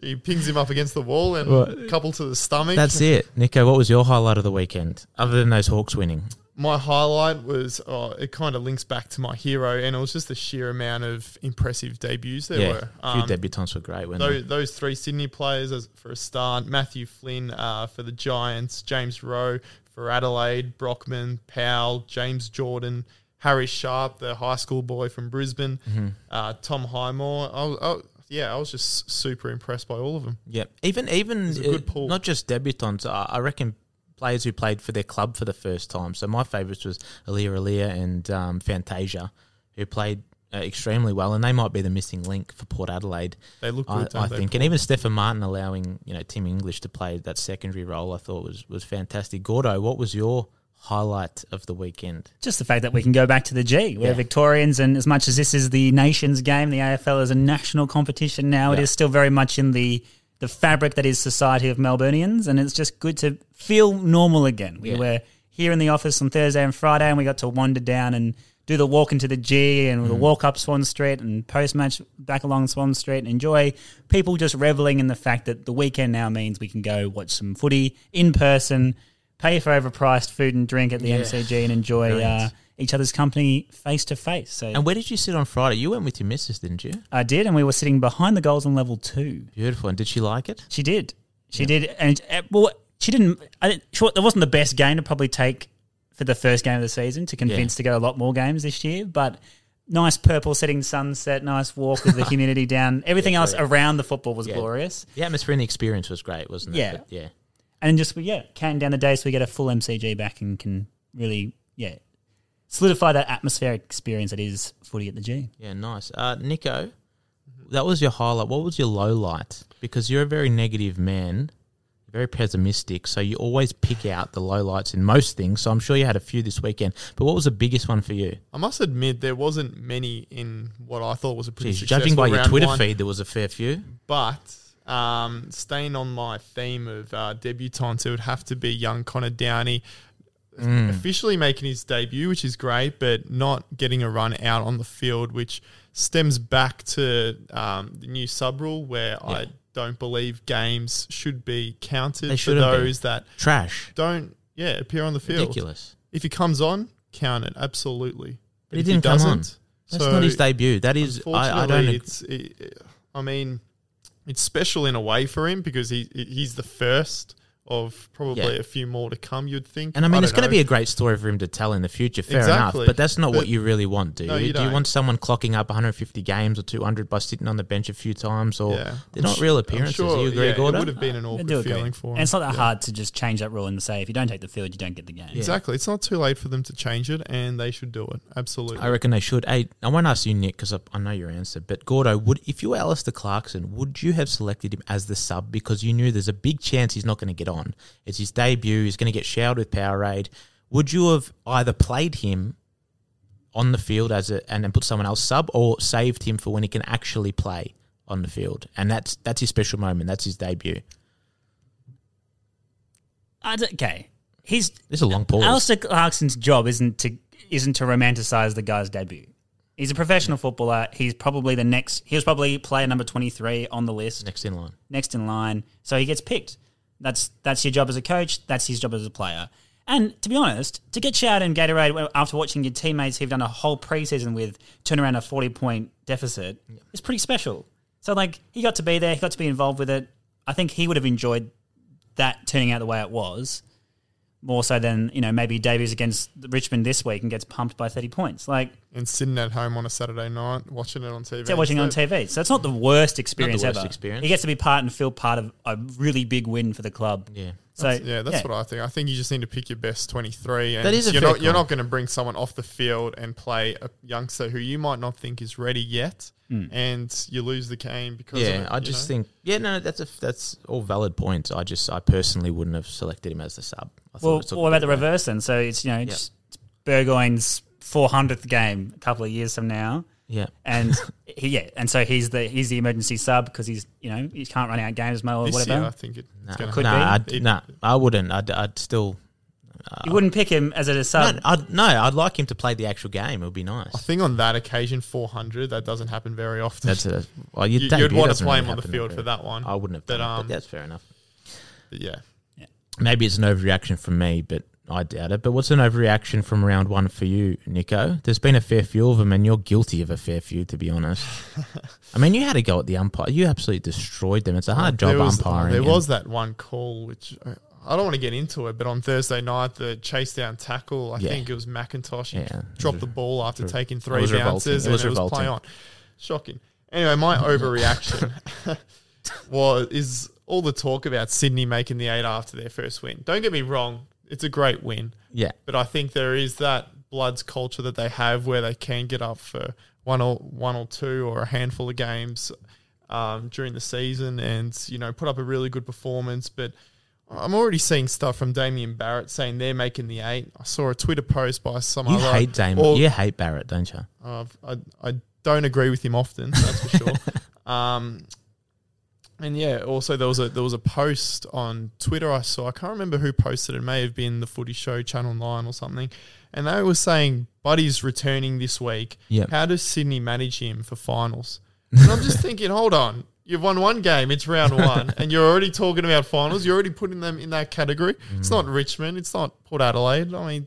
He pings him up against the wall and Well, a couple to the stomach. That's it. Nico, what was your highlight of the weekend, other than those Hawks winning? My highlight was oh, it kind of links back to my hero, and it was just the sheer amount of impressive debuts there yeah, were. a few Um, debutants were great, weren't those, those three Sydney players as, for a start Matthew Flynn uh, for the Giants, James Rowe for Adelaide, Brockman, Powell, James Jordan, Harry Sharp, the high school boy from Brisbane, Mm-hmm. uh, Tom Highmore. I, I, yeah, I was just super impressed by all of them. Yep. Even even uh, pool. not just debutants. I, I reckon players who played for their club for the first time. So my favourites was Aliir Aliir and um, Fantasia, who played uh, extremely well, and they might be the missing link for Port Adelaide. They look I, good, I they, think, and even Stefan Martin allowing you know Tim English to play that secondary role, I thought was was fantastic. Gordo, what was your highlight of the weekend? Just the fact that we can go back to the G. We're Yeah. Victorians, and as much as this is the nation's game, the AFL is a national competition now. It Yeah. is still very much in the the fabric that is society of Melburnians, and it's just good to feel normal again. We Yeah. were here in the office on Thursday and Friday, and we got to wander down and do the walk into the G and Mm. the walk up Swan Street and post match back along Swan Street and enjoy people just reveling in the fact that the weekend now means we can go watch some footy in person, pay for overpriced food and drink at the Yeah. MCG and enjoy uh, each other's company face to face. So And where did you sit on Friday? You went with your missus, didn't you? I did, and we were sitting behind the goals on level two. Beautiful. And did she like it? She did. She did, and uh, well, she didn't. I, didn't- sure, it wasn't the best game to probably take for the first game of the season to convince Yeah. to go a lot more games this year, but. Nice purple setting sunset, nice walk with the humidity down. Everything else around the football was Yeah. glorious. The atmosphere and the experience was great, wasn't it? Yeah. But yeah. And just, yeah, counting down the days so we get a full MCG back and can really, yeah, solidify that atmospheric experience that is footy at the G. Yeah, nice. Uh, Nico, that was your highlight. What was your low light? Because you're a very negative man, very pessimistic, so you always pick out the low lights in most things. So I'm sure you had a few this weekend. But what was the biggest one for you? I must admit there wasn't many in what I thought was a pretty Jeez, successful judging by your Twitter one. feed, there was a fair few. But um, staying on my theme of uh, debutantes, it would have to be young Connor Downie. Mm. Officially making his debut, which is great, but not getting a run out on the field, which stems back to um, the new sub rule where I don't believe games should be counted for those that Trash. don't, yeah, appear on the field. Ridiculous. If he comes on, count it absolutely. But he if didn't come on. doesn't, That's so not his debut. That is, I, I don't. it's. It, I mean, it's special in a way for him because he he's the first of probably Yeah. a few more to come. You'd think, And I mean, it's going to be a great story for him to tell in the future. Fair Exactly. enough, but that's not But- what you really want, do you? No, you do you don't. want someone clocking up 150 games or 200 by sitting on the bench a few times, or Yeah. they're not real appearances? sure, do you agree, yeah, Gordo? It would have been an I awkward do agree. feeling for him. And it's not that Yeah. hard to just change that rule and say if you don't take the field, you don't get the game. Exactly. It's not too late for them to change it, and they should do it. Absolutely. I reckon they should. Hey, I won't ask you, Nick, because I, I know your answer. But Gordo, would if you were Alastair Clarkson, would you have selected him as the sub because you knew there's a big chance he's not going to get on? It's his debut. He's going to get showered with Powerade. Would you have either played him on the field as a and then put someone else sub, or saved him for when he can actually play on the field? And that's that's his special moment. That's his debut. I don't- okay, he's This is a long pause. Alastair Clarkson's job isn't to isn't to romanticize the guy's debut. He's a professional footballer. He's probably the next. He was probably player number twenty three on the list, Next in line. next in line. So he gets picked. That's that's your job as a coach. That's his job as a player. And to be honest, to get you showered in Gatorade after watching your teammates who've done a whole preseason with turn around a forty point deficit is pretty special. So like he got to be there, he got to be involved with it. I think he would have enjoyed that turning out the way it was. More so than you know maybe Davies against Richmond this week and gets pumped by thirty points. Like And sitting at home on a Saturday night watching it on TV. they're watching it on. TV, so it's not the worst experience worst ever. experience. He gets to be part and feel part of a really big win for the club. Yeah. So yeah, that's what I think. I think you just need to pick your best 23. And That is a you're fair not, you're not going to bring someone off the field and play a youngster who you might not think is ready yet, Mm. and you lose the cane because of Yeah, it, I just know? think yeah, no, that's a that's all valid points. I just I personally wouldn't have selected him as the sub. I thought Well, it what about the of a- reverse then? So it's you know it's Burgoyne's 400th game a couple of years from now, Yeah, and he, yeah, and so he's the he's the emergency sub because he's you know he can't run out games or this whatever. year I think it, no, it's going Could to be. no, I'd, It- no, I wouldn't. I'd, I'd still you wouldn't pick him as a sub. no, I'd, no, I'd like him to play the actual game. It would be nice. I think on that occasion, 400, that doesn't happen very often. That's a well, your You- debut you'd want to play really him on the field for that one. I wouldn't have But, done it, um, but that's fair enough. But yeah. Maybe it's an overreaction from me, but I doubt it. But what's an overreaction from round one for you, Nico? There's been a fair few of them, and you're guilty of a fair few, to be honest. I mean, you had to go at the umpire. You absolutely destroyed them. It's a hard job there was, umpiring. There was that one call, which uh, I don't want to get into it, but on Thursday night, the chase down tackle, I Yeah. think it was McIntosh. He Yeah, dropped the ball after taking three revolting. bounces, It was and it was play on. Shocking. Anyway, my overreaction was is all the talk about Sydney making the eight after their first win. Don't get me wrong, it's a great win. yeah. But I think there is that Bloods culture that they have where they can get up for one or one or two or a handful of games um, during the season and you know put up a really good performance. But I'm already seeing stuff from Damien Barrett saying they're making the eight. I saw a Twitter post by some You other hate Damien. or- you hate Barrett, don't you? uh, I I don't agree with him often, that's for sure. Um, and yeah, also there was a there was a post on Twitter I saw. I can't remember who posted it. It may have been the Footy Show Channel Nine or something. And they were saying Buddy's returning this week. Yep. How does Sydney manage him for finals? And I'm just thinking, hold on. You've won one game, it's round one, and you're already talking about finals. You're already putting them in that category. It's Mm. not Richmond, it's not Port Adelaide. I mean,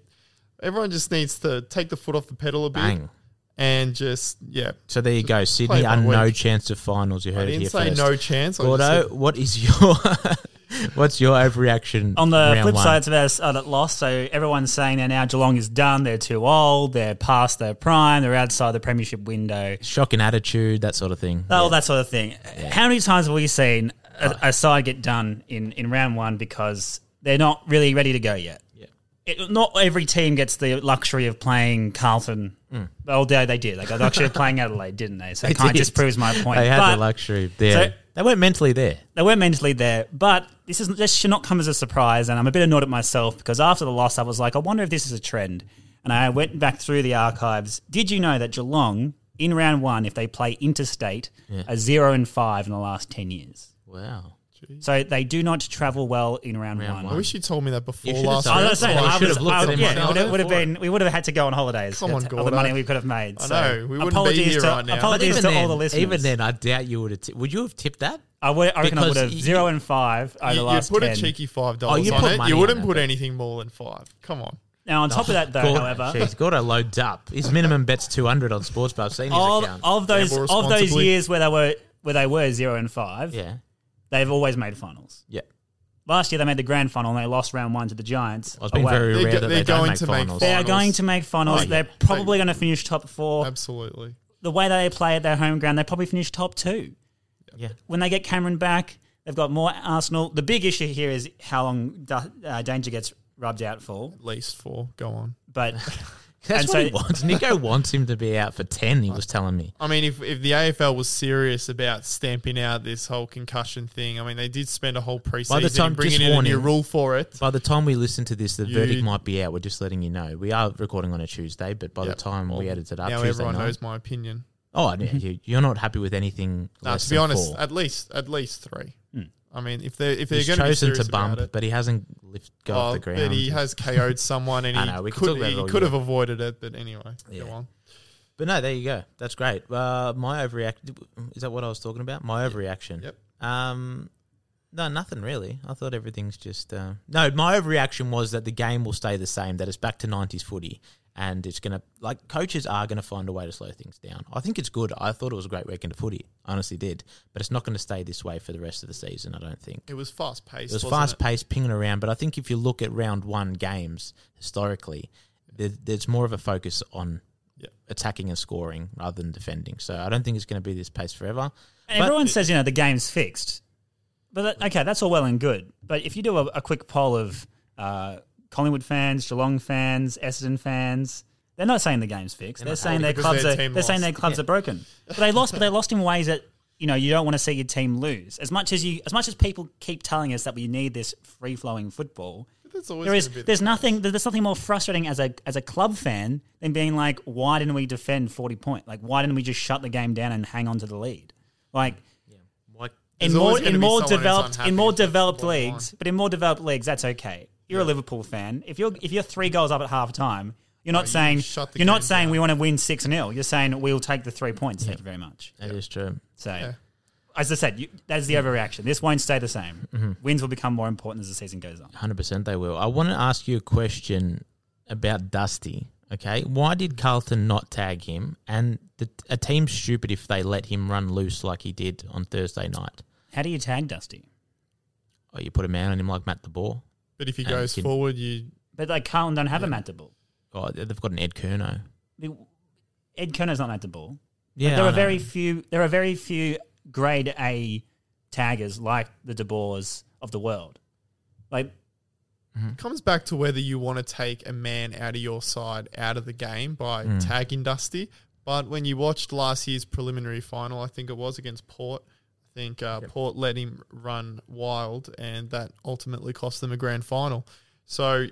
everyone just needs to take the foot off the pedal a bit Bang. and just yeah. So there you go. Sydney are no week. chance of finals. You heard it didn't here say first. no chance. I Gordo, what is your what's your overreaction On the flip one? side, about us uh, that lost. So everyone's saying that now Geelong is done. They're too old. They're past their prime. They're outside the premiership window. shocking attitude, that sort of thing. All Yeah. that sort of thing. How many times have we seen a, a side get done in, in round one because they're not really ready to go yet? Yeah. It, not every team gets the luxury of playing Carlton. Mm. Oh, they, they did. They got the luxury of playing Adelaide, didn't they? So it kind of just proves my point. They had But the luxury there. So- they weren't mentally there. they weren't mentally there, but this is this should not come as a surprise. And I'm a bit annoyed at myself because after the loss, I was like, I wonder if this is a trend. And I went back through the archives. Did you know that Geelong in round one, if they play interstate, are zero and five in the last ten years? Wow. So they do not travel well in round, Round one. one. I wish you told me that before You should have last told I was saying, Well, you I should was- have looked I- at him yeah, right it would have, would have been. We would have had to go on holidays. Come on, That's all the Gordo. money we could have made. I so know, we wouldn't be apologies here to, right now. Apologies to even, all the listeners. even then, I doubt you would have. T- would you have tipped that? I, would, I reckon I would because have you- zero and five over You, the you last put 10. a cheeky five Oh, dollars you on put it. money You on wouldn't it, put but- anything more than five. Come on. Now on top of that, though, Gordo, however, Jeez, Gordo loads up. His minimum bet's two hundred on Sportsbar. I've seen his of, account. of those Gamble of those responsibly. years where they were where they were zero and five, yeah, they've always made finals. yeah. Last year they made the grand final and they lost round one to the Giants. I was being away. very They're rare go- that they're they don't going make to make finals. They are going to make finals. Oh, yeah. They're probably going to finish top four. Absolutely. The way that they play at their home ground, they probably finish top two. yeah. When they get Cameron back, they've got more Arsenal. The big issue here is how long Da- uh, Danger gets rubbed out for. At least four. Go on. But That's And what so- he wants. Nico wants him to be out for ten. He was telling me. I mean, if, if the AFL was serious about stamping out this whole concussion thing, I mean, they did spend a whole preseason time- bringing just in a new rule for it. By the time we listen to this, the You- verdict might be out. We're just letting you know. We are recording on a Tuesday, but by Yep. the time we Well, edit it up, now Tuesday everyone night. knows my opinion. Oh, yeah, you, you're not happy with anything. No, less to be than honest, four. at least at least three. Hmm. I mean, if they're if they're he's going to be chosen serious to bump, it, but he hasn't lift, got off oh, the ground. but he has KO'd someone, and I he know, we can could about it he all could have avoided it. But anyway, Yeah. go on. But no, there you go. That's great. Uh, my overreaction is that what I was talking about? My overreaction. Yep. Um, no, nothing really. I thought everything's just uh, no. My overreaction was that the game will stay the same. That it's back to nineties footy, and it's going to like coaches are going to find a way to slow things down. I think it's good. I thought it was a great weekend of footy, I honestly did, but it's not going to stay this way for the rest of the season. I don't think. It was fast paced. It was fast paced, pinging around, but I think if you look at round one games historically, there, there's more of a focus on Yeah. attacking and scoring rather than defending. So I don't think it's going to be this pace forever. And But- everyone says, you know, the game's fixed. But that, okay, that's all well and good. But if you do a, a quick poll of uh, Collingwood fans, Geelong fans, Essendon fans, they're not saying the game's fixed. They're, not saying their clubs their are. They're saying their clubs Yeah. are broken. But they lost. But they lost in ways that you know you don't want to see your team lose. As much as you, as much as people keep telling us that we need this free flowing football, there is the there's case. nothing there's nothing more frustrating as a as a club fan than being like why didn't we defend 40 point like why didn't we just shut the game down and hang on to the lead like Like in more in more developed in more the developed leagues but in more developed leagues that's okay you're a Liverpool fan if you're if you're 3 goals up at half time you're not you saying shut you're not saying down. we want to win 6 0 you're saying we'll take the 3 points thank you very much that is true. so Yeah. as I said you, that is the overreaction this won't stay the same Mm-hmm. wins will become more important as the season goes on Hundred percent, they will. I want to ask you a question about Dusty. Okay, why did Carlton not tag him? And the, a team's stupid if they let him run loose like he did on Thursday night. how do you tag Dusty Oh, you put a man on him like Matt de Boer. But if he And goes can- forward, you but like Carlton don't have a Matt Ball Oh, they've got an Ed Curnow. Ed Curnow's not Matt de Boer. Yeah, there I are know. very few. There are very few grade A taggers like the De Boers of the world. Like it comes back to whether you want to take a man out of your side out of the game by Mm. tagging Dusty. But when you watched last year's preliminary final, I think it was against Port. I think uh, Port let him run wild, and that ultimately cost them a grand final. So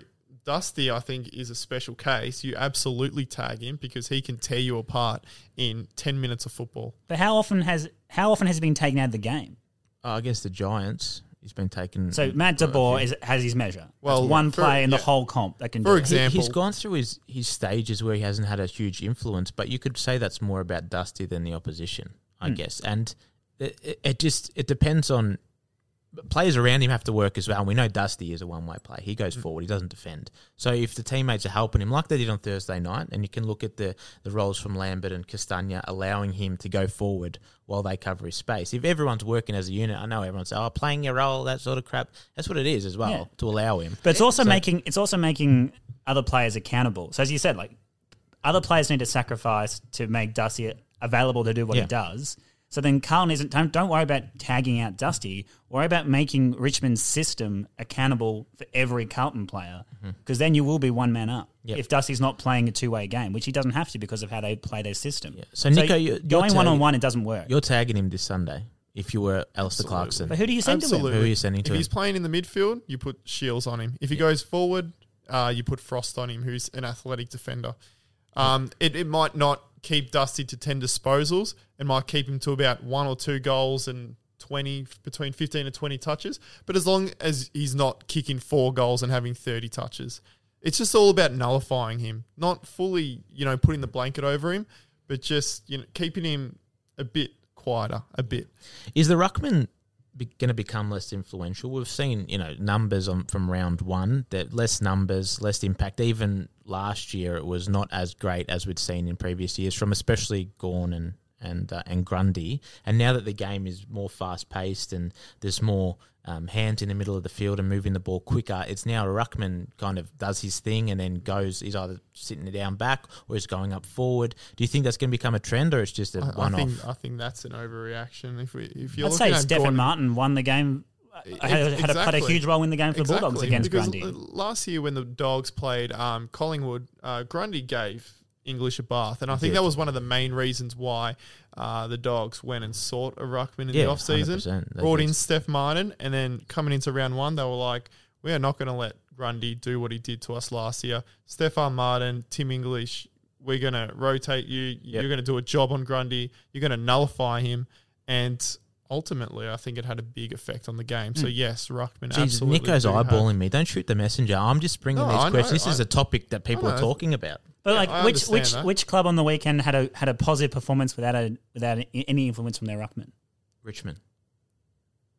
Dusty, I think, is a special case. You absolutely tag him because he can tear you apart in ten minutes of football. But how often has how often has he been taken out of the game? Oh, against the Giants, he's been taken. So Matt quite a DeBoer is has his measure. Well, Well, one for- player in the whole comp that can For do it. He- example- he's gone through his, his stages where he hasn't had a huge influence, but you could say that's more about Dusty than the opposition, I Hmm. guess. And it, it, just it depends on players around him have to work as well. And we know Dusty is a one way player; he goes Hmm. forward, he doesn't defend. So if the teammates are helping him, like they did on Thursday night, and you can look at the the roles from Lambert and Castagna allowing him to go forward while they cover his space. If everyone's working as a unit, I know everyone's oh playing your role, that sort of crap. That's what it is as well Yeah. to allow him. But it's also So- making it's also making other players accountable. So as you said, like other players need to sacrifice to make Dusty available to do what Yeah. he does. So then Carlton isn't. Don't, don't worry about tagging out Dusty. Worry about making Richmond's system accountable for every Carlton player, because then you will be one man up. Yep. If Dusty's not playing a two way game, which he doesn't have to because of how they play their system. Yeah. So, Nico, you- you're going one on one, it doesn't work. You're tagging him this Sunday if you were Alastair Clarkson. But who do you send to him? Absolutely. Who are you sending to If he's him? playing in the midfield, you put Shiels on him. If he goes forward, uh, you put Frost on him, who's an athletic defender. Um, it, it might not keep Dusty to 10 disposals. It might keep him to about one or two goals and 20, between 15 and 20 touches. But as long as he's not kicking four goals and having 30 touches, it's just all about nullifying him. Not fully, you know, putting the blanket over him, but just, you know, keeping him a bit quieter, a bit. Is the ruckman be, going to become less influential? We've seen, you know, numbers on, from round one that less numbers, less impact. Even last year, it was not as great as we'd seen in previous years from especially Gawn and and uh, and Grundy. And now that the game is more fast paced and there's more um, hands in the middle of the field and moving the ball quicker, it's now a ruckman kind of does his thing and then goes. He's either sitting down back or he's going up forward. Do you think that's going to become a trend or it's just a I, I one think off? I think that's an overreaction. If we if you're I'd looking say at Stephen Gordon- Martin won the game. E- Had, had, a, had a huge role in the game for the Bulldogs against because Grundy. Last year when the Dogs played um, Collingwood, uh, Grundy gave English at bath, and I think that was one of the main reasons why uh, the Dogs went and sought a ruckman in Yeah, the off season. Brought in Steph Martin, and then coming into round one, they were like, "We are not going to let Grundy do what he did to us last year." Stefan Martin, Tim English, we're going to rotate you. You're going to do a job on Grundy. You're going to nullify him, and ultimately, I think it had a big effect on the game. So yes, ruckman. Jesus, absolutely Nico's do have- eyeballing me. Don't shoot the messenger. I'm just bringing No, these I know, questions. This is a topic that people are talking about. But Yeah, like, I which which that. which club on the weekend had a had a positive performance without a without a, any influence from their ruckman? Richmond.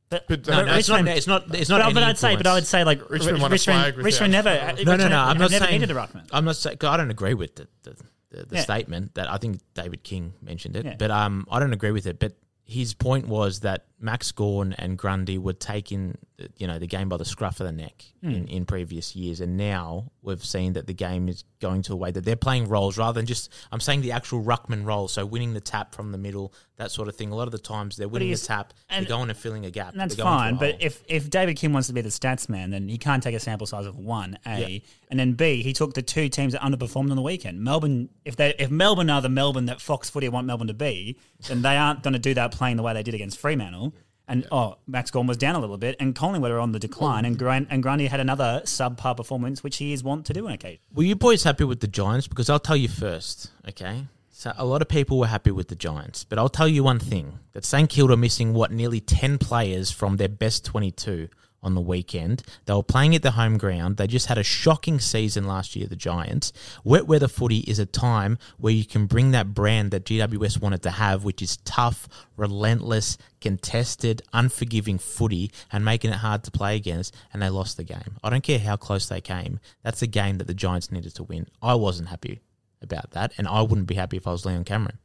But, But, No, uh, no, it's not. Richmond- It's not. It's not. I- but any I'd say, but. I would say like Richmond Ri- won a flag Richmond, Richmond never. No, no, Richmond no. I'm not never saying. needed a ruckman. I'm not saying. I don't agree with the the, the, the Yeah. statement that I think David King mentioned it, Yeah. but um, I don't agree with it. But his point was that Max Gawn and Grundy were taking, you know, the game by the scruff of the neck Hmm. in, in previous years, and now we've seen that the game is going to a way that they're playing roles rather than just. I'm saying the actual ruckman role, so winning the tap from the middle, that sort of thing. A lot of the times they're winning the tap, and- they're going and filling a gap. That's fine, but hole. if, if David King wants to be the stats man, then he can't take a sample size of one, A, and then B, he took the two teams that underperformed on the weekend. Melbourne, if they if Melbourne are the Melbourne that Fox Footy want Melbourne to be, then they aren't going to do that playing the way they did against Fremantle. And oh, Max Gawn was down a little bit, and Collingwood are on the decline, and and Grundy had another subpar performance, which he is wont to do on occasion. Were you boys happy with the Giants? Because I'll tell you first, okay? So a lot of people were happy with the Giants, but I'll tell you one thing: that St Kilda missing what nearly ten players from their best twenty-two on the weekend. They were playing at the home ground. They just had a shocking season last year. The Giants. Wet weather footy is a time where you can bring that brand that GWS wanted to have, which is tough, relentless, contested, unforgiving footy, and making it hard to play against. And they lost the game. I don't care how close they came. That's a game that the Giants needed to win. I wasn't happy about that, and I wouldn't be happy if I was Leon Cameron.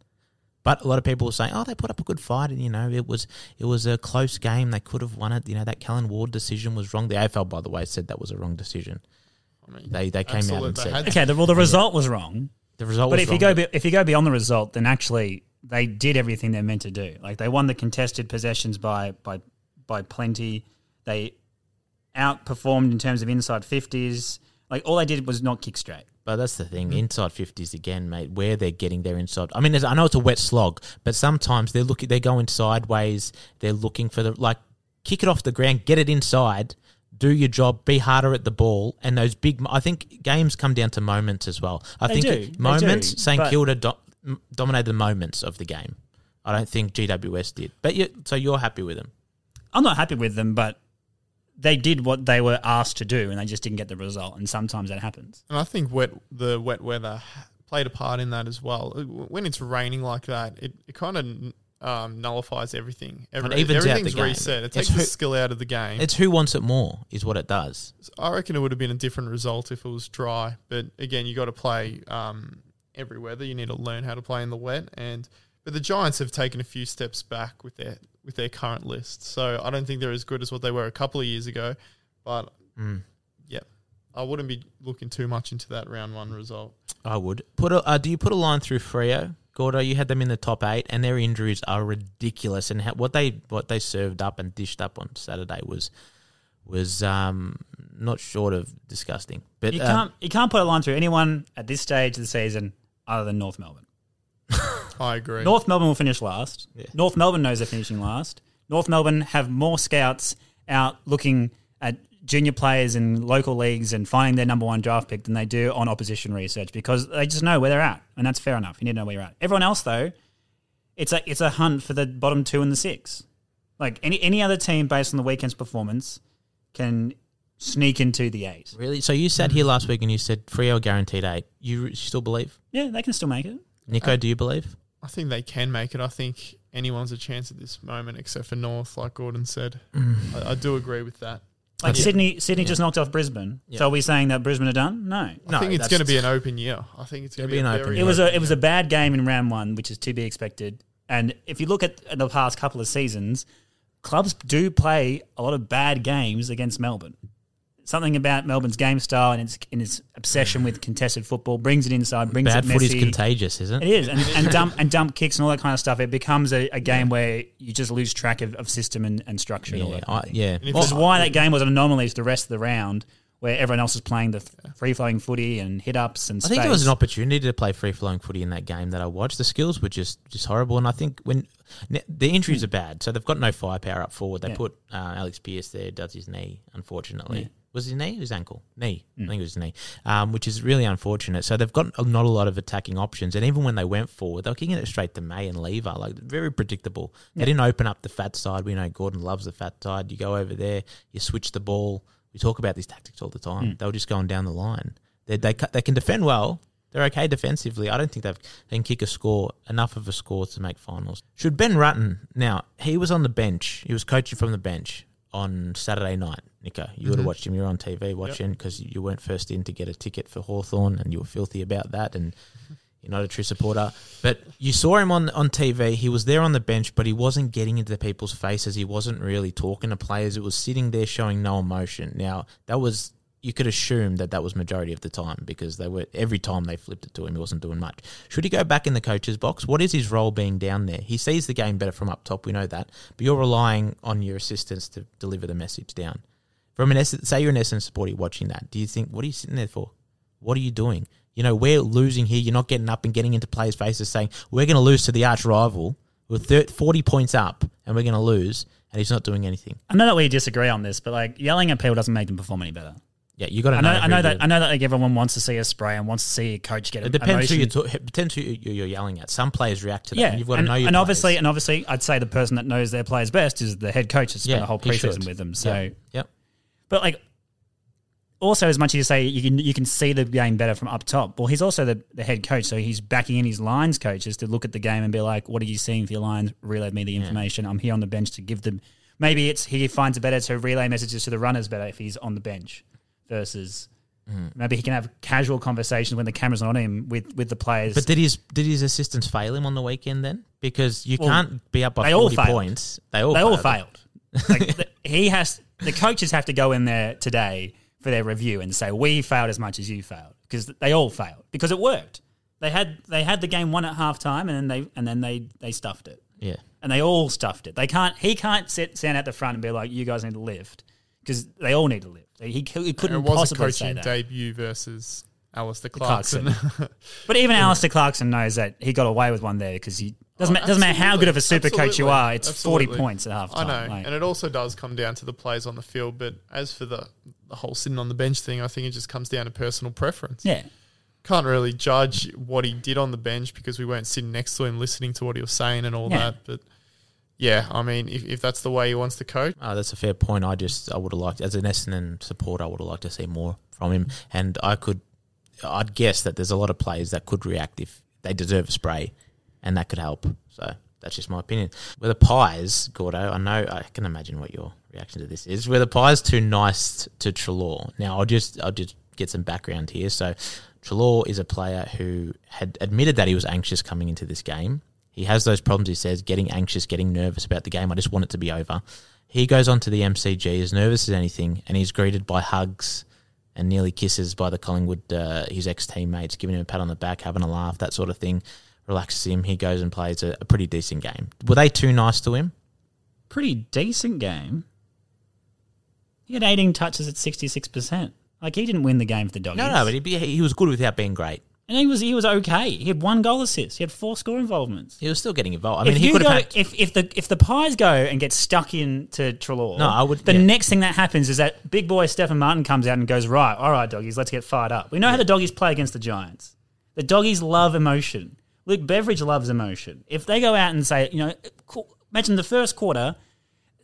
But a lot of people were saying, "Oh, they put up a good fight, and you know, it was it was a close game. They could have won it. You know, that Callan Ward decision was wrong. The AFL, by the way, said that was a wrong decision. I mean, They they came out and they said Okay, the, well, the result was wrong, the result. but was if wrong. you go be, if you go beyond the result, then actually they did everything they're meant to do. Like they won the contested possessions by by by plenty. They outperformed in terms of inside fifties. Like all they did was not kick straight. But that's the thing, Mm-hmm. inside fifties again, mate. Where they're getting their inside. I mean, I know it's a wet slog, but sometimes they're looking, they're going sideways. They're looking for the like, kick it off the ground, get it inside, do your job, be harder at the ball, and those big. I think games come down to moments as well. I They think do, moments. do, St Kilda do, dominated the moments of the game. I don't think GWS did. But you, so you're happy with them. I'm not happy with them, but they did what they were asked to do, and they just didn't get the result. And sometimes that happens. And I think wet the wet weather played a part in that as well. When it's raining like that, it, it kind of um, nullifies everything. Every, It evens out the everything's game. reset. It takes who- the skill out of the game. It's who wants it more, is what it does. I reckon it would have been a different result if it was dry. But again, you got to play um, every weather. You need to learn how to play in the wet. And but the Giants have taken a few steps back with their with their current list. So I don't think they're as good as what they were a couple of years ago. But Mm. yeah, I wouldn't be looking too much into that round one result. I would put a. Uh, do you put a line through Freo, Gordo? You had them in the top eight, and their injuries are ridiculous. And how, what they what they served up and dished up on Saturday was was um, not short of disgusting. But You uh, can't you can't put a line through anyone at this stage of the season other than North Melbourne. I agree. North Melbourne will finish last. Yeah. North Melbourne knows they're finishing last. North Melbourne have more scouts out looking at junior players in local leagues and finding their number one draft pick than they do on opposition research because they just know where they're at, and that's fair enough. You need to know where you're at. Everyone else, though, it's a it's a hunt for the bottom two and the six. Like any any other team based on the weekend's performance can sneak into the eight. really, so you sat mm-hmm. here last week and you said Freo guaranteed eight. You still believe? Yeah, they can still make it. Nico, do you believe? I think they can make it. I think anyone's a chance at this moment except for North, like Gordon said. Mm. I, I do agree with that. Like Yeah. Sydney, Sydney just knocked off Brisbane. Yeah. So are we saying that Brisbane are done? No. No, I think it's going to be an open year. I think it's going to be, be an open very year. It was a it was a bad game in round one, which is to be expected. And if you look at the past couple of seasons, clubs do play a lot of bad games against Melbourne. Something about Melbourne's game style and its in its obsession with contested football brings it inside, brings Bad it foot is contagious, isn't It it? is, and, and dump and dump kicks and all that kind of stuff. It becomes a, a game where you just lose track of, of system and, and structure. and all Yeah, that I, yeah. if Which Well, is why that game was an anomaly to the rest of the round, where everyone else was playing the free flowing footy and hit ups and. Stuff. I think there was an opportunity to play free flowing footy in that game that I watched. The skills were just just horrible, and I think when the injuries are bad, so they've got no firepower up forward. They Yeah. put uh, Alex Pearce there, does his knee, unfortunately. Yeah. Was his knee his ankle? Knee. Mm. I think it was his knee, um, which is really unfortunate. So they've got not a lot of attacking options, and even when they went forward, they were kicking it straight to May and Lever, like very predictable. They didn't open up the fat side. We know Gordon loves the fat side. You go over there, you switch the ball. We talk about these tactics all the time. Mm. They were just going down the line. They they, they can defend well, They're okay defensively. I don't think they've they can kick a score enough of a score to make finals. Should Ben Rutten now? He was on the bench. He was coaching from the bench on Saturday night. Nico, you would have mm-hmm. watched him. You were on TV watching because you weren't first in to get a ticket for Hawthorn, and you were filthy about that. And you're not a true supporter. But you saw him on on TV. He was there on the bench, but he wasn't getting into people's faces. He wasn't really talking to players. It was sitting there showing no emotion. Now that was you could assume that that was majority of the time because they were every time they flipped it to him, he wasn't doing much. Should he go back in the coach's box? What is his role being down there? He sees the game better from up top. We know that, but you're relying on your assistants to deliver the message down. From an Essendon, say you're an Essendon supporter watching that, do you think what are you sitting there for? What are you doing? You know, we're losing here. You're not getting up and getting into players' faces saying we're going to lose to the arch rival. We're thir 40 points up and we're going to lose, and he's not doing anything. I know that we disagree on this, but like yelling at people doesn't make them perform any better. Yeah, you got to I know. I know that. I know that like everyone wants to see a spray and wants to see a coach get It depends who you're it depends who you- you're yelling at. Some players react to that. Yeah, and you've got to and, know your and players. obviously, and obviously, I'd say the person that knows their players best is the head coach. That's spent Yeah, the whole preseason with them. So, Yep. Yep. but like, also as much as you say you can you can see the game better from up top. Well, he's also the, the head coach, so he's backing in his lines coaches to look at the game and be like, "What are you seeing for your lines? Relay me the information. I'm here on the bench to give them." Maybe it's he finds it better to relay messages to the runners better if he's on the bench versus. Mm. Maybe he can have casual conversations when the camera's on him with, with the players. But did his did his assistants fail him on the weekend then? Because you Well, can't be up by they all forty failed. points. They all they all failed. failed. Like the, he has the coaches have to go in there today for their review and say we failed as much as you failed because they all failed because it worked. They had they had the game won at halftime and then they and then they they stuffed it Yeah. and they all stuffed it. They can't he can't sit stand at the front and be like you guys need to lift because they all need to lift. He, he couldn't it was a possibly say coaching that. debut versus Alastair Clarkson. Clarkson. But even Alastair Clarkson knows that he got away with one there because he doesn't Oh, ma- doesn't matter how good of a super absolutely, coach you are. It's forty points at halftime. I know, Like- and it also does come down to the players on the field. But as for the the whole sitting on the bench thing, I think it just comes down to personal preference. yeah. Can't really judge what he did on the bench because we weren't sitting next to him, listening to what he was saying and all Yeah. that. But yeah, I mean, if, if that's the way he wants to coach, Oh, that's a fair point. I just I would have liked as an Essendon supporter, I would have liked to see more from him. And I could, I'd guess that there's a lot of players that could react if they deserve a spray, and that could help. So that's just my opinion. Were the pies, Gordo? I know I can imagine what your reaction to this is. Were the pies too nice to Treloar? Now I'll just I'll just get some background here. So Treloar is a player who had admitted that he was anxious coming into this game. He has those problems, he says, getting anxious, getting nervous about the game. I just want it to be over. He goes on to the MCG, as nervous as anything, and he's greeted by hugs and nearly kisses by the Collingwood, uh, his ex teammates, giving him a pat on the back, having a laugh, that sort of thing. Relaxes him. He goes and plays a, a pretty decent game. Were they too nice to him? pretty decent game. He had 18 touches at 66%. Like, he didn't win the game for the Doggies. No, no, but he, he was good without being great. And he was he was okay. He had one goal assist. He had four score involvements. He was still getting involved. I mean, if he could go, have had. if if the if the Pies go and get stuck into Treloar, No, I would- The yeah. next thing that happens is that big boy Stephen Martin comes out and goes, right, all right, doggies, let's get fired up. We know how the doggies play against the Giants. The doggies love emotion. Luke Beveridge loves emotion. If they go out and say, you know, imagine the first quarter,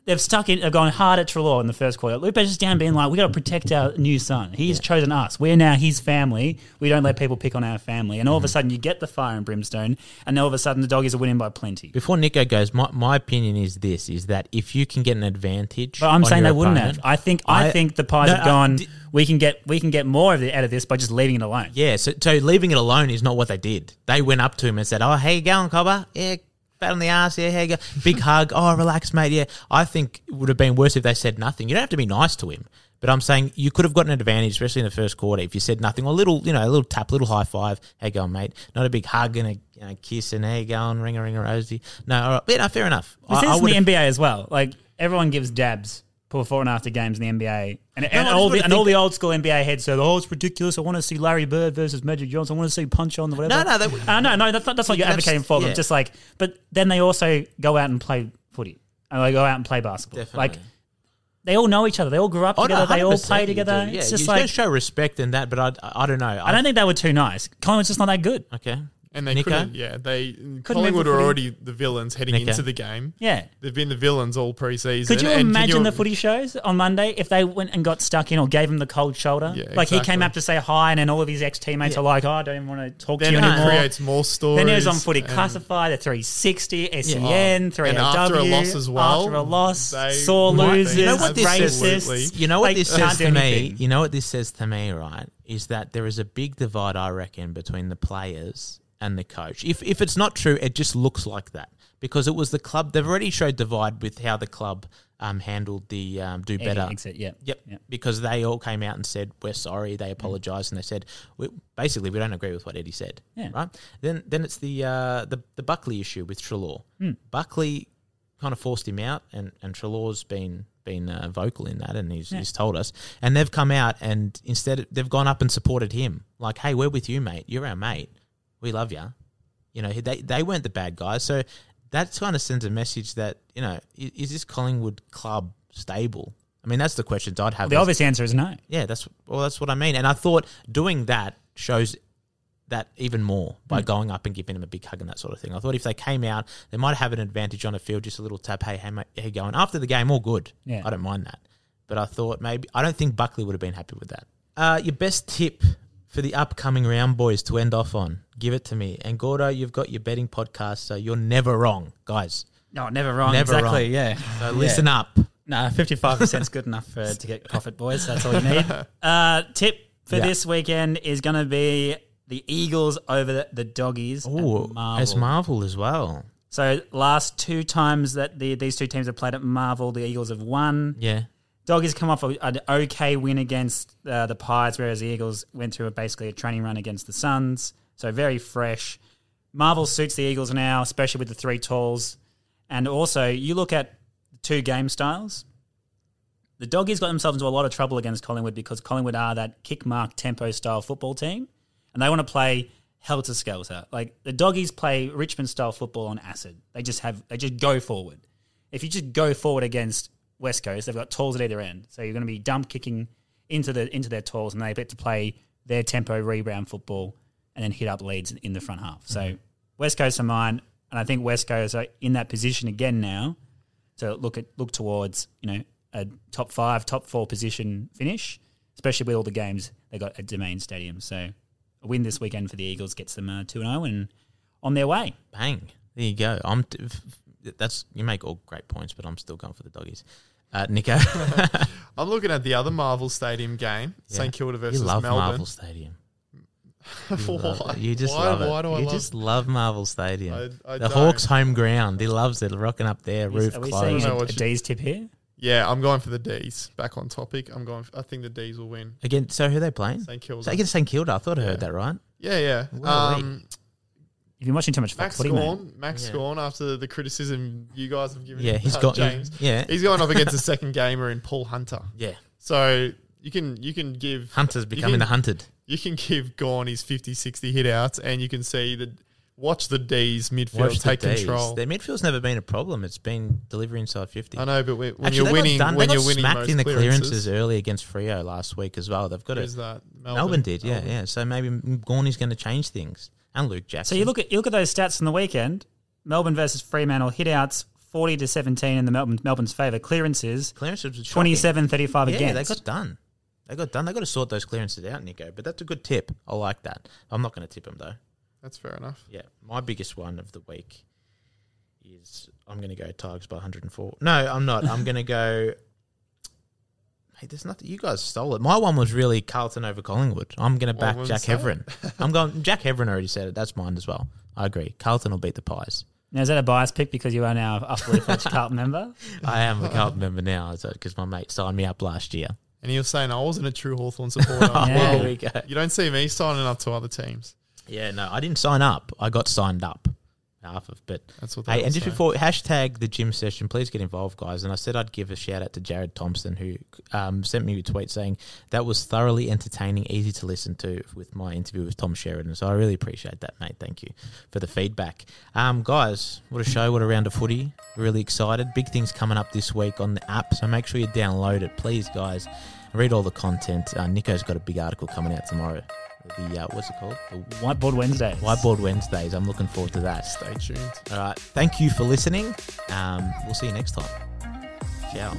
they've stuck in, they've gone hard at Treloar in the first quarter. Luke Beveridge is down being like, we got to protect our new son. He's chosen us. We're now his family. We don't let people pick on our family. And all Mm-hmm. of a sudden, you get the fire and brimstone, and all of a sudden, the doggies are winning by plenty. Before Nico goes, my, my opinion is this: is that if you can get an advantage, But I'm saying they wouldn't have. I think I, I- think the Pies No, have gone. di- we can get we can get more of it out of this by just leaving it alone. Yeah, so, so leaving it alone is not what they did. They went up to him and said, "Oh, how you going, Cobber? Yeah, pat on the ass. Yeah, how you go? Big hug. Oh, relax, mate. Yeah." I think it would have been worse if they said nothing. You don't have to be nice to him, but I'm saying you could have gotten an advantage, especially in the first quarter, if you said nothing or a little, you know, a little tap, a little high five. How you going, mate? Not a big hug and a you know, kiss and you going, ring a ring a rosy. No, all right, yeah, no, fair enough. This I- I is in the NBA as well. Like everyone gives dabs before and after games in the NBA, and, and I all the and all the old school NBA heads said, "Oh, it's ridiculous. I want to see Larry Bird versus Magic Johnson. I want to see punch on the whatever." No, no, they- uh, no, no. That's not, that's what you're advocating for. yeah. But just like, but then they also go out and play footy, and they go out and play basketball. Definitely. Like they all know each other. They all grew up Oh, no, together. they all play together. Yeah, it's just you like show respect in that, but I, I don't know. I don't think they were too nice. Collingwood's just not that good. Okay. And they Nico? couldn't. Yeah, they move Collingwood the are already the villains heading Nico? into the game. Yeah. They've been the villains all preseason. Could you and can imagine the footy shows on Monday if they went and got stuck in or gave him the cold shoulder? Yeah, like he came up to say hi, and then all of his ex teammates Yeah. are like, "Oh, I don't even want to talk Then to you it anymore." creates more stories. Then he was on footy classified, the 360, SEN, Oh, 3AW. and after a loss as well, After a loss, sore losers, You know what this says? You know what this says do to me? You know what this says to me, right? Is that there is a big divide, I reckon, between the players and the coach. If if it's not true, it just looks like that because it was the club. They've already showed divide with how the club um, handled the um, do better. exit, yeah. Yep. Yep. Because they all came out and said we're sorry. They apologised and they said we, basically we don't agree with what Eddie said. Yeah. Right. Then then it's the uh, the the Buckley issue with Treloar. Buckley kind of forced him out, and and Treloar's been been uh, vocal in that, and he's Yeah. he's told us. And they've come out and instead they've gone up and supported him. Like, hey, we're with you, mate. You're our mate. We love you. You know, they they weren't the bad guys. So that kind of sends a message that you know is, is this Collingwood club stable? I mean, that's the questions I'd have. The obvious answer is no. yeah, that's well, that's what I mean. And I thought doing that shows that even more by Hmm. going up and giving him a big hug and that sort of thing. I thought if they came out, they might have an advantage on a field, just a little tap. Hey, hey, mate, how going? After the game, all good. Yeah. I don't mind that. But I thought maybe I don't think Buckley would have been happy with that. Uh, your best tip for the upcoming round, boys, to end off on. Give it to me. And Gordo, you've got your betting podcast, so you're never wrong, guys. No, never wrong. Never exactly, wrong. yeah. So listen up. No, 55% is good enough for, to get profit, boys. That's all you need. Uh, tip for Yeah. this weekend is going to be the Eagles over the, the Doggies. Oh, as Marvel as well. So last two times that the, these two teams have played at Marvel, the Eagles have won. Yeah. Doggies come off a, an okay win against uh, the Pies, whereas the Eagles went through a, basically a training run against the Suns. So very fresh. Marvel suits the Eagles now, especially with the three talls. And also, you look at two game styles. The Doggies got themselves into a lot of trouble against Collingwood because Collingwood are that kick mark tempo style football team, and they want to play helter skelter. Like the Doggies play Richmond style football on acid. They just have they just go forward. If you just go forward against West Coast, they've got talls at either end, so you're going to be dump kicking into the into their talls, and they get to play their tempo rebound football and then hit up leads in the front half. So West Coast are mine, and I think West Coast are in that position again now to look at look towards you know a top five, top four position finish, especially with all the games they got at Domain Stadium. So a win this weekend for the Eagles gets them uh, two and zero and on their way. Bang. There you go. I'm. T- that's you make all great points, but I'm still going for the doggies. Uh, Nico, I'm looking at the other Marvel Stadium game, Yeah. St Kilda versus you love Melbourne. Marvel Stadium. You, Why? You just Why- love it. why do I you love- just love Marvel Stadium. I- I the don't. Hawks' home ground. He loves it. Rocking up there, roof Are we closed. seeing know a, a D's tip here? Yeah, I'm going for the D's. Back on topic. I'm going. I think the D's will win. Again, so who are they playing? St Kilda. So against St Kilda. I thought I Yeah. heard that right. Yeah, yeah. Well, Um, You've been watching too much Max Fox footy, mate. Scorn. Max Yeah. Scorn. After the criticism you guys have given, Yeah, him, he's uh, got James. Yeah, He's going up against a second gamer in Paul Hunter. yeah. So you can you can give Hunter's becoming can- the hunted. You can give Gawn his 50, 60 hit outs, and you can see that. Watch the D's midfield Watch the Ds. control. Their midfield's never been a problem. It's been delivery inside fifty. I know, but when, when Actually, you're winning, done- when you're winning smacked most in the clearances, clearances early against Freo last week as well. They've got who's it. that? Melbourne, did, yeah, Melbourne. yeah. So maybe Gawny's going to change things, and Luke Jackson. So you look at you look at those stats from the weekend. Melbourne versus Fremantle hit outs forty to seventeen in the Melbourne Melbourne's favour. Clearances clearances was 27 35 Yeah, against. they got done. They got done. They got to sort those clearances out, Nico. But that's a good tip. I like that. I'm not going to tip them though. That's fair enough. Yeah, my biggest one of the week is I'm going to go Tigers by 104. No, I'm not. I'm going to go. Hey, there's nothing. You guys stole it. My one was really Carlton over Collingwood. I'm going to back Jack that? Heverin. I'm going. Jack Heverin already said it. That's mine as well. I agree. Carlton will beat the Pies. Now, is that a bias pick because you are now a fully fledged Carlton member? I am a Carlton member now because my mate signed me up last year. And he was saying I wasn't a true Hawthorn supporter. Yeah. Well, there we go. you don't see me signing up to other teams. Yeah, no, I didn't sign up. I got signed up. Half of, but That's what Hey, and just before hashtag the Jim Session, please get involved, guys. And I said I'd give a shout out to Jared Thompson, who um, sent me a tweet saying that was thoroughly entertaining, easy to listen to with my interview with Tom Sheridan. So I really appreciate that, mate. Thank you for the feedback, um, guys. What a show! What a round of footy! Really excited. Big things coming up this week on the app, so make sure you download it, please, guys. Read all the content. Uh, Nico's got a big article coming out tomorrow. The uh, what's it called? The Whiteboard Wednesdays. Whiteboard Wednesdays. I'm looking forward to that. Stay tuned. All right. Thank you for listening. Um, we'll see you next time. Ciao.